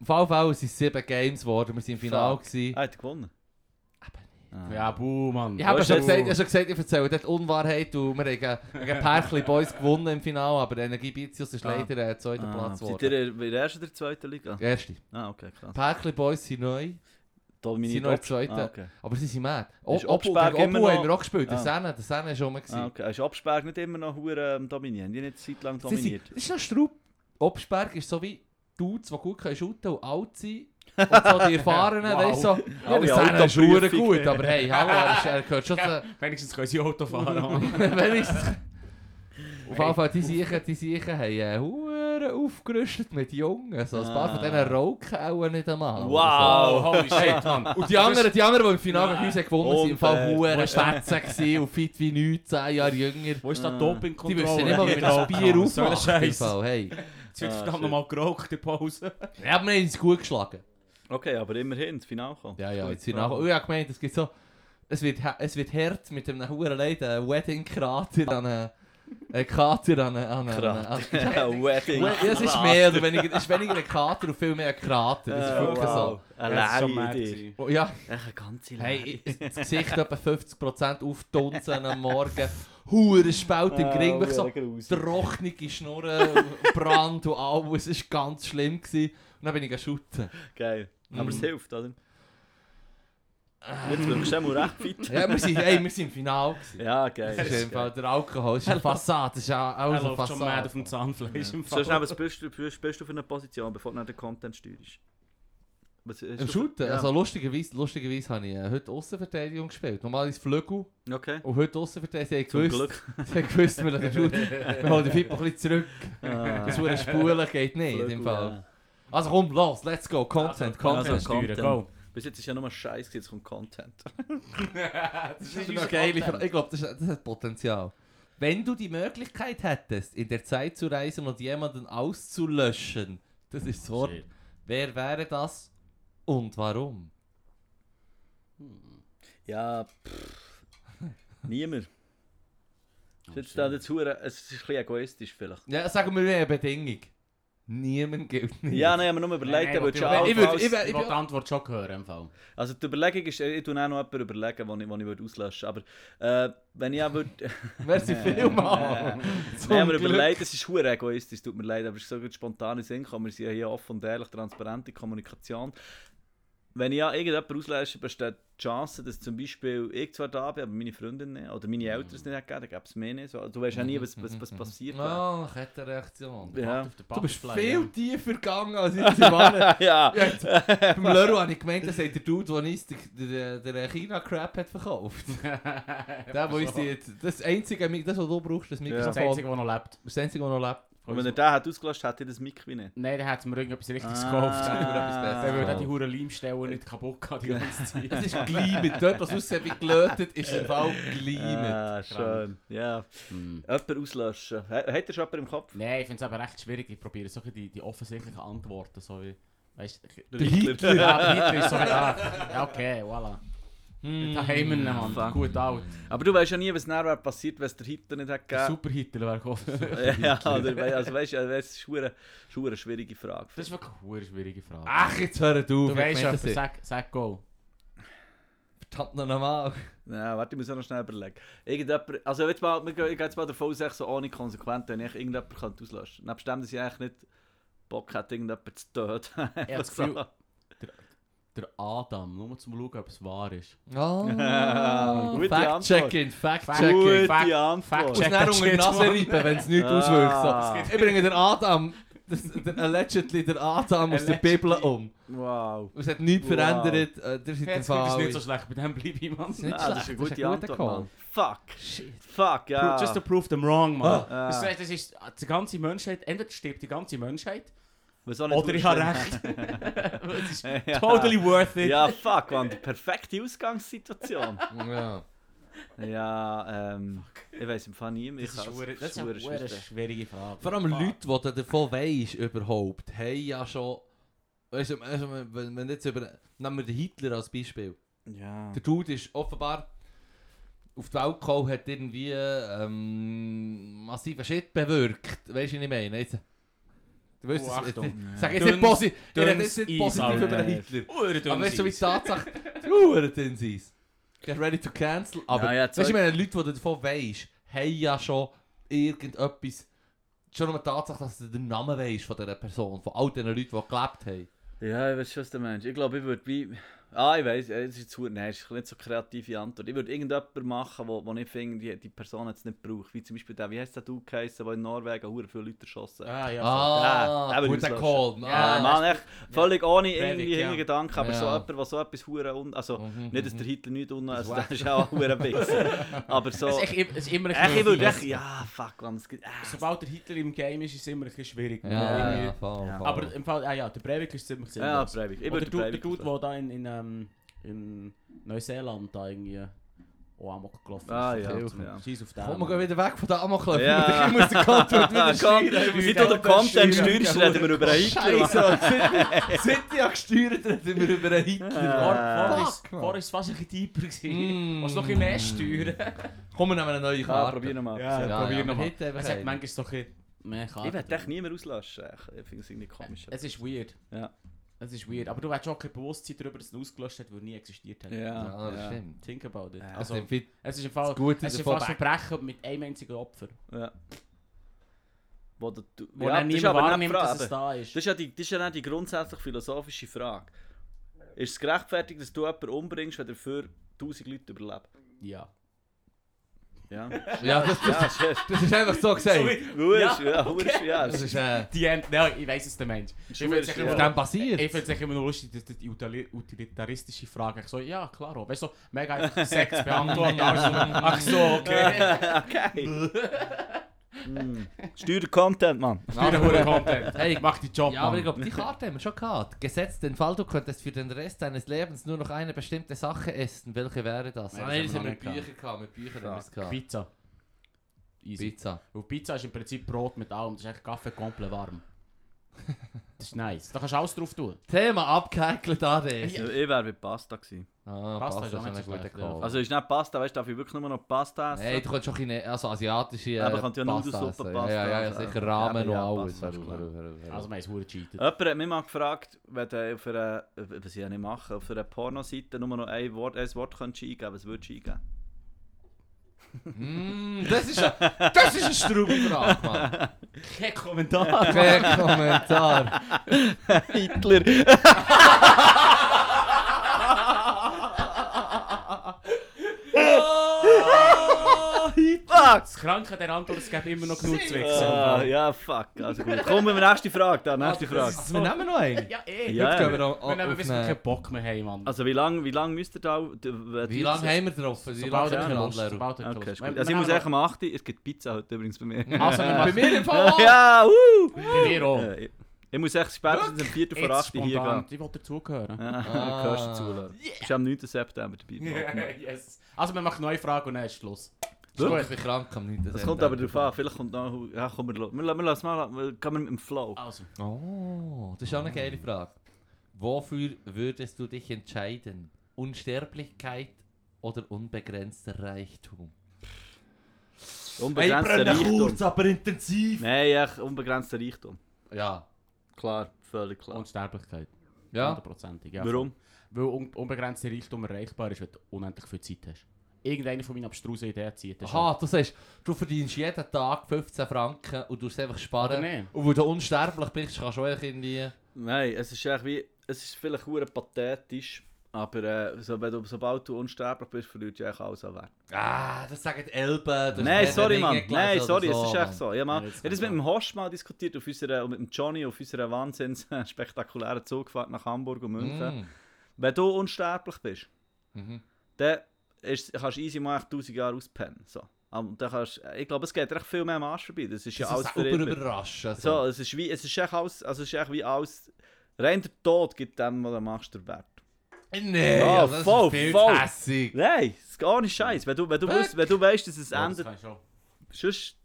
Auf jeden Fall sind es sieben Games geworden, wir waren im Finale.
Ah, hat er gewonnen? Ah.
Ja, buh, Mann.
Ich habe schon gesagt, ich habe schon gesagt, ich erzähle dort Unwahrheit und wir haben gegen Perkli Boys gewonnen im Finale, aber Energie Bizius ist
Ah.
leider der zweite
Ah,
Platz
Seid
geworden.
ihr in der ersten oder zweiten Liga?
Erste.
Ah, okay, krass.
Perkli Boys sind neu,
Dominiert
sind noch in der
Ob-
zweiten,
Ah, okay.
aber sie sind mad.
Ist
Ob- Obu
Obsberg
gegen
immer
Obu
noch-
haben wir auch gespielt, der
Ah.
Der Senne ist schon mal.
Ah, okay. Ist Obsberg nicht immer noch hure ähm, dominieren? Die nicht seit lang dominiert.
das ist noch Straub. Obsberg ist so wie Dudes, die gut können shooten und alt sind. Und so die Erfahrenen,
Wow.
weißt so. Ja,
Alle
der Senne ist
Autoprüfung.
gut, aber hey, hallo, er, gehört schon zu...
Wenigstens können sie Auto fahren.
Wenigstens. Auf jeden Fall, die Siechen, die Siechen haben äh, hure aufgerüstet mit Jungen. So ein paar von diesen rauchen auch nicht einmal.
Wow.
holy shit, Mann.
Und die anderen, die anderen, die im Finale mit uns gewonnen haben, sind im Fall
Unfair.
hure Schwätze gewesen und fit wie 19 Jahre jünger.
Wo ist da. Dopingkontrolle?
Die wissen nicht mal, wie man das Bier
So ein
aufmacht.
Scheiß.
Hey.
Jetzt wird
Ah,
verdammt nochmal geraucht in Pause.
Ja, aber wir haben uns gut geschlagen.
Okay, aber immerhin ins Finale kommen.
Ja, ja, jetzt sind nachher. Und ich habe gemeint, es gibt so. Es wird, es wird hart mit einem huren Leiden, Wedding-Krater an einem. Ein Kater an einem.
Ja, Wedding.
ja, es ist mehr oder weniger, es ist weniger ein Kater und viel mehr ein Krater. Das ist wirklich
wow. Eine
Das
leere
so. Oh, ja,
eine ganze
hey, das Gesicht etwa 50% auftunzen am Morgen. Hure Spalt im Gring, wirklich so trockene Schnurren, Brand und alles. Es war ganz schlimm. Gewesen. Und dann bin ich shooten.
Geil. Aber
Mm.
es hilft, oder? Jetzt wirkst du mal recht fit.
Ja, wir sind, hey, wir sind im Finale. Gewesen.
Ja, geil.
Das ist im Fall der Alkohol, ist eine Fassade, das ist ja alles eine
läuft schon
Fassade.
auf dem Zahnfleisch im
So
Fall.
schnell, was bist du, bist, du für eine Position, bevor du nach den Content steuerst? Was hast
Im
du-
Shooten,
Ja.
also lustigerweise, lustigerweise habe ich äh, heute Außenverteidigung gespielt. Normalerweise Flügel
Okay.
und heute Außenverteidigung. Sie
Zum
haben
Glück.
gewusst, sie haben gewusst, wir, lassen den Shooter- wir holen den Fippo ein bisschen zurück.
Ah.
Das wurde Spulen geht nicht, in dem Fall.
ja.
Also komm, los, let's go. Content, Content.
Also,
steuern,
Content.
go.
Bis jetzt ist ja nur Scheiß, jetzt kommt Content.
Das ist eine geile Frage. Ich glaube, das, ist- das hat Potenzial. Wenn du die Möglichkeit hättest, in der Zeit zu reisen und jemanden auszulöschen, das ist das Wort. Wer wäre das und warum?
Ja, pff. Niemand.
Oh,
Jetzt hure- es ist ein bisschen egoistisch vielleicht.
Ja, sagen wir eine Bedingung. Niemand gilt nicht.
Ja, nein, aber nur überlegt,
Nein,
er würde schon
nein,
ich würd-
allenfalls-
ich würd-
Ich will die Antwort schon hören im Fall.
Also die Überlegung ist, ich tue auch noch jemanden überlegen, den ich, den ich würde auslöschen würde. Aber äh, wenn ich auch würde...
Merci vielmals. Zum
Nein, aber überlegt, es ist hure egoistisch, tut mir leid, aber es ist so gut spontan in Sinn. Wir sind ja hier offen und ehrlich, transparente Kommunikation. Wenn ich ja irgendjemanden auslösche, besteht die Chance, dass zum Beispiel ich zwar da bin, aber meine Freundin nicht, oder meine Eltern es nicht hätten, dann gäbe es mehr nicht. So. Du weißt ja nie, was, was, was passiert. wäre.
Ah, Kettenreaktion.
Ja.
Auf den
Du bist viel tiefer gegangen als ich sie Mann.
ja.
Jetzt, beim Leroy habe ich gemeint, das hat der Dude, der uns den, China-Crap hat verkauft. Der, wo uns die, das einzige, das, was du brauchst, das Mikrofon.
ist das Einzige, das noch lebt.
Das einzige, was noch lebt.
Und wenn er den hat ausgelöscht, hätte ich das Mic wie nicht.
Nein, dann hat mir irgendetwas richtiges
Ah.
gekauft.
Dann würde etwas Besseres
Dann würde die hure Leimstellen nicht kaputt gehen die ganze Zeit.
Es ist gleimet. Dort, was aussieht wie gelötet, ist im Fall gleimet.
Ah, schön. Ja.
Hm.
Jemanden auslöschen. Hat hat er schon jemanden im Kopf?
Nein, ich finde es aber recht schwierig. Ich probiere so die, die offensichtlichen Antworten. So wie, weißt du,
Der
Hitler.
ja, Hitler ist so wie, ah, ja, okay, voilà.
Mm.
Da haben wir ihn, Mann.
Fuck.
Gut alt.
Aber du weißt ja nie, was nachher passiert, wenn es der Hitler nicht hat
Der
gegeben.
Super Hitler wäre gekommen.
Ja, oder, also weißt du, das ist eine, schon eine schwierige Frage.
Das ist wirklich eine schwierige Frage.
Ach, jetzt hör auf.
du weißt ja, sag, sag go.
Verdammt noch einmal.
Ja, warte, ich muss auch noch schnell überlegen. Irgendjemand, also jetzt mal, ich gehe jetzt mal davon aus, so ohne Konsequenz, wenn ich irgendjemanden könnte auslöschen könnte. Nebst dem, dass ich eigentlich nicht Bock hätte, irgendjemanden zu töten.
Ich habe das Gefühl, der Adam, nur mal zum Schauen, ob es wahr ist.
Ah,
Gute
Fact-checking,
Gute
Fact-checking.
Fact-
unter die Nase
Mann.
reiben, wenn es nichts
Ah.
auswirkt. So. Ich bringe den Adam, das, der, allegedly der Adam aus der. Bibel um.
Wow.
Es hat nichts
Wow.
verändert. Äh, der ist
Jetzt ist nicht so schlecht, bei dem bleibe ich, Mann.
ist nicht
Ah, das ist
schlecht,
eine
das ist
gute
ein
Antwort. Mann. Fuck.
Shit.
Fuck, ja.
Just to prove them wrong, man.
Ah.
Das, das ist die ganze Menschheit, entweder stirbt die ganze Menschheit,
Was auch nicht
oder ich habe recht. Es ist
ja.
totally worth it.
Ja, fuck, man. Perfekte Ausgangssituation.
Ja.
ja, ähm. Ich weiß im Fall nie mehr.
Das ist, das ist eine
hure
hure
schwierig.
schwierige Frage.
Vor allem Leute, die du davon weisst, überhaupt, haben ja schon. Weißt du, also, wenn, wenn jetzt über. Nehmen wir den Hitler als Beispiel.
Ja.
Der Dude ist offenbar auf die Welt gekommen, hat irgendwie ähm, massiven Shit bewirkt. Weißt du, was ich meine? Jetzt, du weißt,
Oh,
es-
Achtung.
ich sage jetzt nicht positiv, ich rede
dünnes
jetzt nicht
Eis,
positiv über den. Hitler. Aber weißt du, wie die. Tatsache, Hure dünn sein. Get ready to cancel. Aber
Ja, ja,
weißt du, ich meine, Leute, die du davon weisst, haben ja schon irgendetwas. Schon nur die Tatsache, dass du den Namen weisst von dieser Person, von all den Leuten, die gelebt haben.
Ja, ich weiß schon, was du meinst. Ich glaube, ich würde wie. Ah, ich weiß, es ist zu. Nein, es ist nicht so eine kreative Antwort. Ich würde irgendjemanden machen, wo, wo ich finde, die, die Person hat es nicht gebraucht. Wie zum Beispiel der, wie heißt der Dude geheißen, der in Norwegen hure viele Leute erschossen hat.
Ah, ja.
Ah,
Ja, der
gut,
würde
der
ich
Call.
Ja,
Ah,
Mann, echt völlig ohne
Breivik,
irgendwie
ja.
Hintergedanken, aber
Ja.
so jemand, der so etwas hure un... Also,
Mhm,
nicht, dass
mhm.
der Hitler nicht un...
Das
Also,
ist
das ist auch hure Wichser. Aber so...
Es ist, echt, es ist immer ein
Echt, ich
bisschen
würde echt... Ja, fuck, man. Es gibt... Ah,
Sobald der Hitler im Game ist, ist es immer ein bisschen schwierig.
Ja, ja, ja, voll,
Ja.
voll.
Aber im Fall, ah ja, der Breivik ist ziemlich
ja,
sinnlos.
Breivik. Ich würde
der Dude, der
Breivik
Dude, der da in, in, ähm, in Neuseeland da irgendwie auch Amok gelaufen.
Ah, ja, ja.
Scheiß auf den.
Komm, wir gehen wieder weg von der Amokläufer.
Ja.
Ich muss den Content wieder steuern.
Wie du den Content steuerst, reden wir über einen Hitler.
Scheiße, seit- seit ich gesteuert reden wir über einen Hitler.
Vor, vor, ist,
Fuck, man.
vor ist es fast ein bisschen tiefer gewesen.
Mm.
Was noch ein bisschen mehr steuern.
Komm, wir nehmen eine neue
Ja,
Karte.
probieren wir mal.
Ja,
Ja,
ja,
probier
ja,
noch
wir
mal. hat
einen.
manchmal so ein bisschen mehr
Ich
Karten.
werde echt niemand auslöschen. Ich finde es irgendwie komisch.
Es ist weird.
Ja.
Es ist weird. Aber du hast auch kein Bewusstsein darüber, dass es ausgelöscht hat, weil nie existiert hat.
Ja,
Ja, das
ja.
stimmt.
Think about it.
Ja.
Also,
Also,
das
es ist im Fall... Es ist fast. Verbrechen mit einem einzigen Opfer.
Ja. Wo du, du,
Wo
ja,
dann
das ist
niemand wahrnimmt, dass es da ist.
Das ist ja die, das ist ja die grundsätzlich philosophische Frage. Ist es gerechtfertigt, dass du jemanden umbringst, wenn dafür 1000 Leute überleben?
Ja.
Ja.
Ja, das,
ja,
das,
das ist...
das ist einfach so gesagt.
Wurscht, ja,
okay.
wurscht, ja.
Das ist, äh,
Die End, nein, ich weiß es der Mensch. Ich finde es
Ja.
auf dem basiert.
ich finde es immer noch lustig, dass die utili- utilitaristische Frage ich so, ja klar, weißt du, so, mega einfach Sex beantworten, also, ach so, okay.
okay. Mm. Steuer Content, Mann.
Hoher Content.
Hey,
Mach die Job,
Ja, aber ich
Mann.
glaube, die Karte haben wir schon gehabt. Gesetzt den Fall, du könntest für den Rest deines Lebens nur noch eine bestimmte Sache essen. Welche wäre das?
Nein,
Ah,
das
nein,
haben
das
wir
haben wir mit Büchern gehabt. Mit Büchern haben wir es gehabt.
Pizza. Easy.
Pizza.
Weil Pizza ist im Prinzip Brot mit allem. Das ist echt Kaffee komplett warm. Das ist nice. Da kannst du alles drauf tun.
Thema abgehackelt ADS.
Ich wäre bei Pasta gewesen.
Ah,
Pasta
Pasta
ist auch nicht so
gute
schlecht,
Call.
ja.
Also ist nicht Pasta, weißt du, darf ich wirklich nur noch Pasta essen?
Hey, du kannst schon Chine also asiatische äh,
Aber kannst ja
Pasta
Nudelsuppe,
essen.
Pasta
Ja, ja, ja, sicher
Ja,
Ramen
aber
und
ja,
alles.
Pasta ist klar.
Also, wir haben es hure gecheatet.
Jemand hat mich mal gefragt, wenn du auf einer, was ich ja nicht mache, auf einer Pornoseite nur noch ein Wort, ein Wort könntest eingeben, was würdest du eingeben?
Mm, das ist eine, das ist eine Mann.
Kein Kommentar.
Kein Kommentar.
Hitler! Fuck!
Das Kranke an der Antwort, es gibt immer noch genug zu wichsen.
Ah, ja, fuck. Also gut. Kommen wir nächste Frage, da, nächste Frage.
Also, wir nehmen noch einen.
Ja, eh.
Ja,
wir
Wir nehmen, bis wir
eine-
keinen Bock mehr haben, Mann.
Also wie lange wie lang müsst ihr da...
Wie lange haben wir drauf? Wie lange
er
haben wir
er
Okay, ist gut. Also ich muss echt am 8. Es gibt Pizza heute übrigens bei mir.
Also,
Bei mir im Fall auch.
ja, wuh!
bei mir auch.
Ich muss echt spätestens am 4. vor
Jetzt
8. hier gehen.
Ich will dazugehören.
Ja,
Ah.
du gehörst dazu, Leute. Du bist am 9. September dabei.
yes. Also, wir machen neue Frage und dann ist Schluss. Ist
Ich bin krank am 9.
Das kommt aber darauf an, vielleicht kommt noch... Ja, komm, wir, wir, wir lassen mal... Wir, gehen wir mit dem Flow.
Also,
Oh, das ist auch eine geile Frage. Wofür würdest du dich entscheiden? Unsterblichkeit oder unbegrenzter Reichtum?
Unbegrenzter Reichtum.
aber intensiv.
Nein, echt unbegrenzter Reichtum.
Ja.
Klar, völlig klar.
Unsterblichkeit.
Ja.
Hundertprozentig. Ja,
Warum?
Weil un unbegrenzter Reichtum erreichbar ist, wenn du unendlich viel Zeit hast. Irgendeine von meinen abstrusen Ideen zieht
Aha, du sagst, du verdienst jeden Tag 15 Franken und du es einfach sparen. Und weil du unsterblich bist, kannst du auch irgendwie...
Nein, es ist echt wie... Es ist vielleicht hure pathetisch, aber äh, so, wenn du, sobald du unsterblich bist, verlierst du echt alles an Wert.
Ah, das sagen die Elben.
Nein, sorry, Mann. Nein, sorry,
oder
es ist
so,
echt so. Ich habe
Ja,
mal-
jetzt
ich habe das mit dem Host mal diskutiert, auf unserer, und mit dem Johnny auf unserer wahnsinns spektakulären Zugfahrt nach Hamburg und München.
Mm.
Wenn du unsterblich bist,
Mhm.
dann ist, kannst du easy mal echt 1000 Jahre auspennen. So. Und dann kannst, ich glaube, es geht echt viel mehr am Arsch vorbei. Das ist ja
Das
alles
ist super überraschend.
So, es ist wie, es ist echt alles, also es ist echt wie alles, rein der Tod gibt dem, was du machst, der Wert.
Nee,
Ja,
also das
voll,
ist viel
voll.
hässig.
Nein, es ist gar nicht scheiße. Wenn du, wenn du, weißt, wenn du weißt, dass es
Ja, das
endet,
schon.
sonst,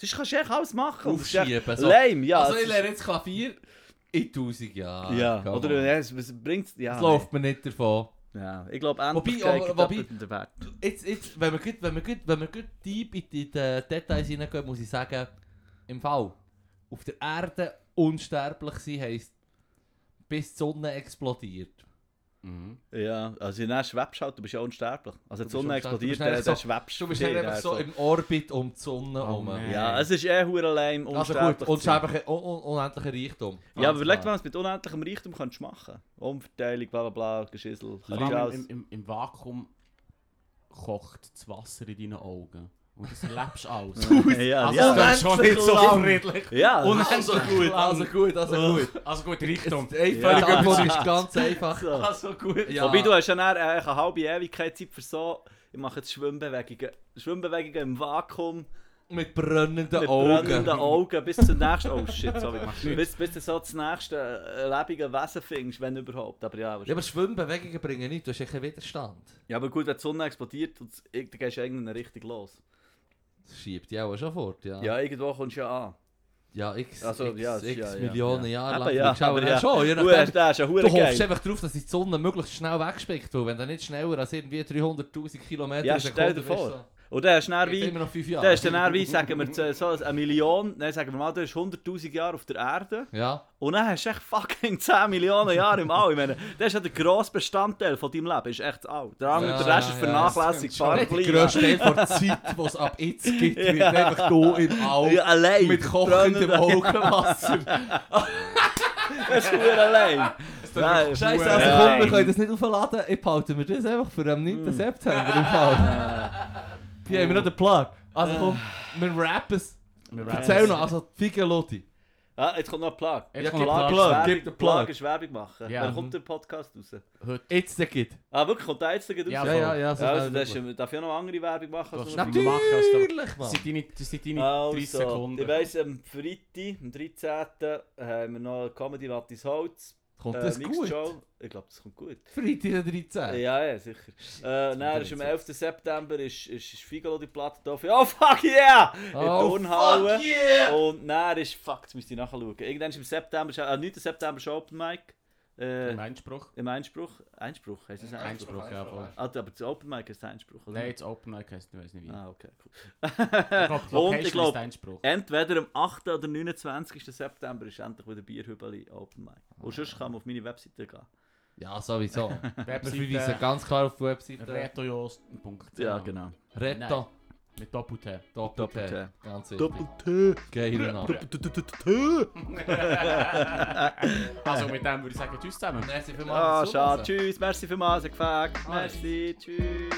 sonst kannst du echt alles machen. Es
Aufschieben. So.
Lame, ja.
also
es
ich lerne jetzt Klavier in 1000 Jahren.
ja, oder es, es bringt, ja.
Das läuft mir nicht davon.
Ja, ich glaube,
Wobei,
Endlichkeit
aber-
gibt
wobei-
den Wert.
Jetzt, jetzt, wenn wir gut, wenn wir gut, wenn wir gut deep in die, in die Details hineingehen, muss ich sagen, im Fall, auf der Erde unsterblich sein heisst, bis die Sonne explodiert.
Mhm.
Ja, also dann schwebst du halt, du bist ja unsterblich. Also die
Du
Sonne
unsterblich.
explodiert,
Du
dann,
einfach
schwebst
Du bist dann einfach so
so.
im Orbit um die Sonne herum.
Ja, es ist eh hure lame,
also
unsterblich.
gut,
zu sein.
unsterbliche, un un unendlicher Reichtum.
Ja, aber überleg mal, was du mit unendlichem Reichtum kannst machen Umverteilung, bla bla bla, Geschissel. Du
im, im, Im Vakuum kocht das Wasser in deinen Augen. Und das erlebst du alles.
Ja,
Also,
ja.
das ist schon nicht so
lang.
friedlich.
Ja,
Unendlich gut.
Also gut, also gut.
Also gut,
Ja.
völlig ja. ist ganz einfach.
so.
Also gut.
Ja.
Wobei du hast ja eine halbe Ewigkeit Zeit für so, ich mache jetzt Schwimmbewegungen. Schwimmbewegungen im Vakuum,
Mit brennenden
mit
Augen.
brennenden Augen, bis zum nächsten, oh shit, sorry. Bis, bis du so das nächste lebende Wesen findest, wenn überhaupt. Aber ja,
Ja, aber Schwimmbewegungen bringen nichts, du hast ja keinen Widerstand.
ja, aber gut, wenn die Sonne explodiert, und dann gehst du irgendeine Richtung los.
Schiebt die auch schon fort, ja.
Ja, irgendwo kommst du ja an.
Ja, x,
Also,
x,
ja, es ist
x
ja, ja,
Millionen
ja.
Jahre
Eben,
lang.
ja, aber
ja
ja.
schon, je
Du
nachdem,
ist ja
hoffst
geil.
einfach darauf, dass die Sonne möglichst schnell wegspickt, weil wenn du nicht schneller als irgendwie 300'000 Kilometer
Ja, stell dir vor. Und dann hast du dann wie...
immer noch 5 Jahre.
Dann hast du dann wie, sagen wir, so- eine Million, nein, sagen wir mal, du hast 100'000 Jahre auf der Erde.
Ja.
Und dann hast du echt fucking 10 Millionen Jahre im All. Ich meine, das ist ja der grosse Bestandteil von deinem Leben, ist echt alt. Der, andere,
Ja,
der Rest
ja,
ist
ja.
vernachlässigt,
Das
Der
fahr
grösste Teil der Zeit, die es ab jetzt gibt, wird
Ja.
einfach hier im All
Ja, allein.
mit kochendem Augenwasser.
Das ist nur allein.
Scheiße,
ja.
also komm, wir können das nicht aufladen. Ich behalte mir das einfach für am 9. September im Fall. Hier haben wir noch den Plug. Also komm, wir rappen es.
Wir
Erzähl noch, also.
Ah, jetzt kommt noch ein Plug.
Jetzt
Ja,
kommt Plug.
Plug.
Werbung,
Gib den
Plug
Plug.
ist Werbung machen.
Ja.
Wann kommt der Podcast raus?
Heute.
Jetzt der geht.
Ah, wirklich? Kommt der jetzt gerade raus?
Ja,
Ja, ja, ja.
Ja,
so
also das ist, darf ich auch noch andere Werbung machen? Nur
noch machen,
Natürlich,
Das sind deine, das sind deine
Also,
30 Sekunden.
ich weiss, am Freitag, am 13. haben wir noch Comedy Lattis Holz.
Kommt
äh,
das gut?
Show. Ich glaube, das kommt gut.
Freitag der 13.
Ja, ja, sicher. Äh, dann ist am 11. September ist, ist, ist Figaro die Platte da Oh fuck yeah! In
Oh,
Turnhalle.
fuck yeah!
Und dann ist, fuck, jetzt müsst ihr nachschauen. Irgendwann ist im September, äh, 9. September ist Open Mic. Äh,
Im Einspruch.
Im Einspruch. Einspruch, heisst es Einspruch?
Einspruch, ja, voll.
Ah, aber das Open Mic ist Einspruch, oder?
Nein, jetzt Open Mic heisst, ich weiß nicht wie.
Ah, okay, cool.
Ich glaube, die
Und ich glaub-
Einspruch.
Entweder am 8. oder 29. September ist endlich wieder Bierhübeli Open Mic. Und sonst kann man auf meine Webseite gehen.
Ja, sowieso. Wir verweisen
Webseite
ganz klar auf die Webseite.
retojost.ch
Ja, genau.
Reto.
Mit Doppel-T.
Doppel-T.
Doppel-T.
Ganz wichtig.
T.
Geiler Name.
Also mit dem würde ich sagen, tschüss zusammen.
Merci
Ah,
vielmals. fürs
schade. Tschüss. Merci vielmals. Gefällt. Merci. Tschüss.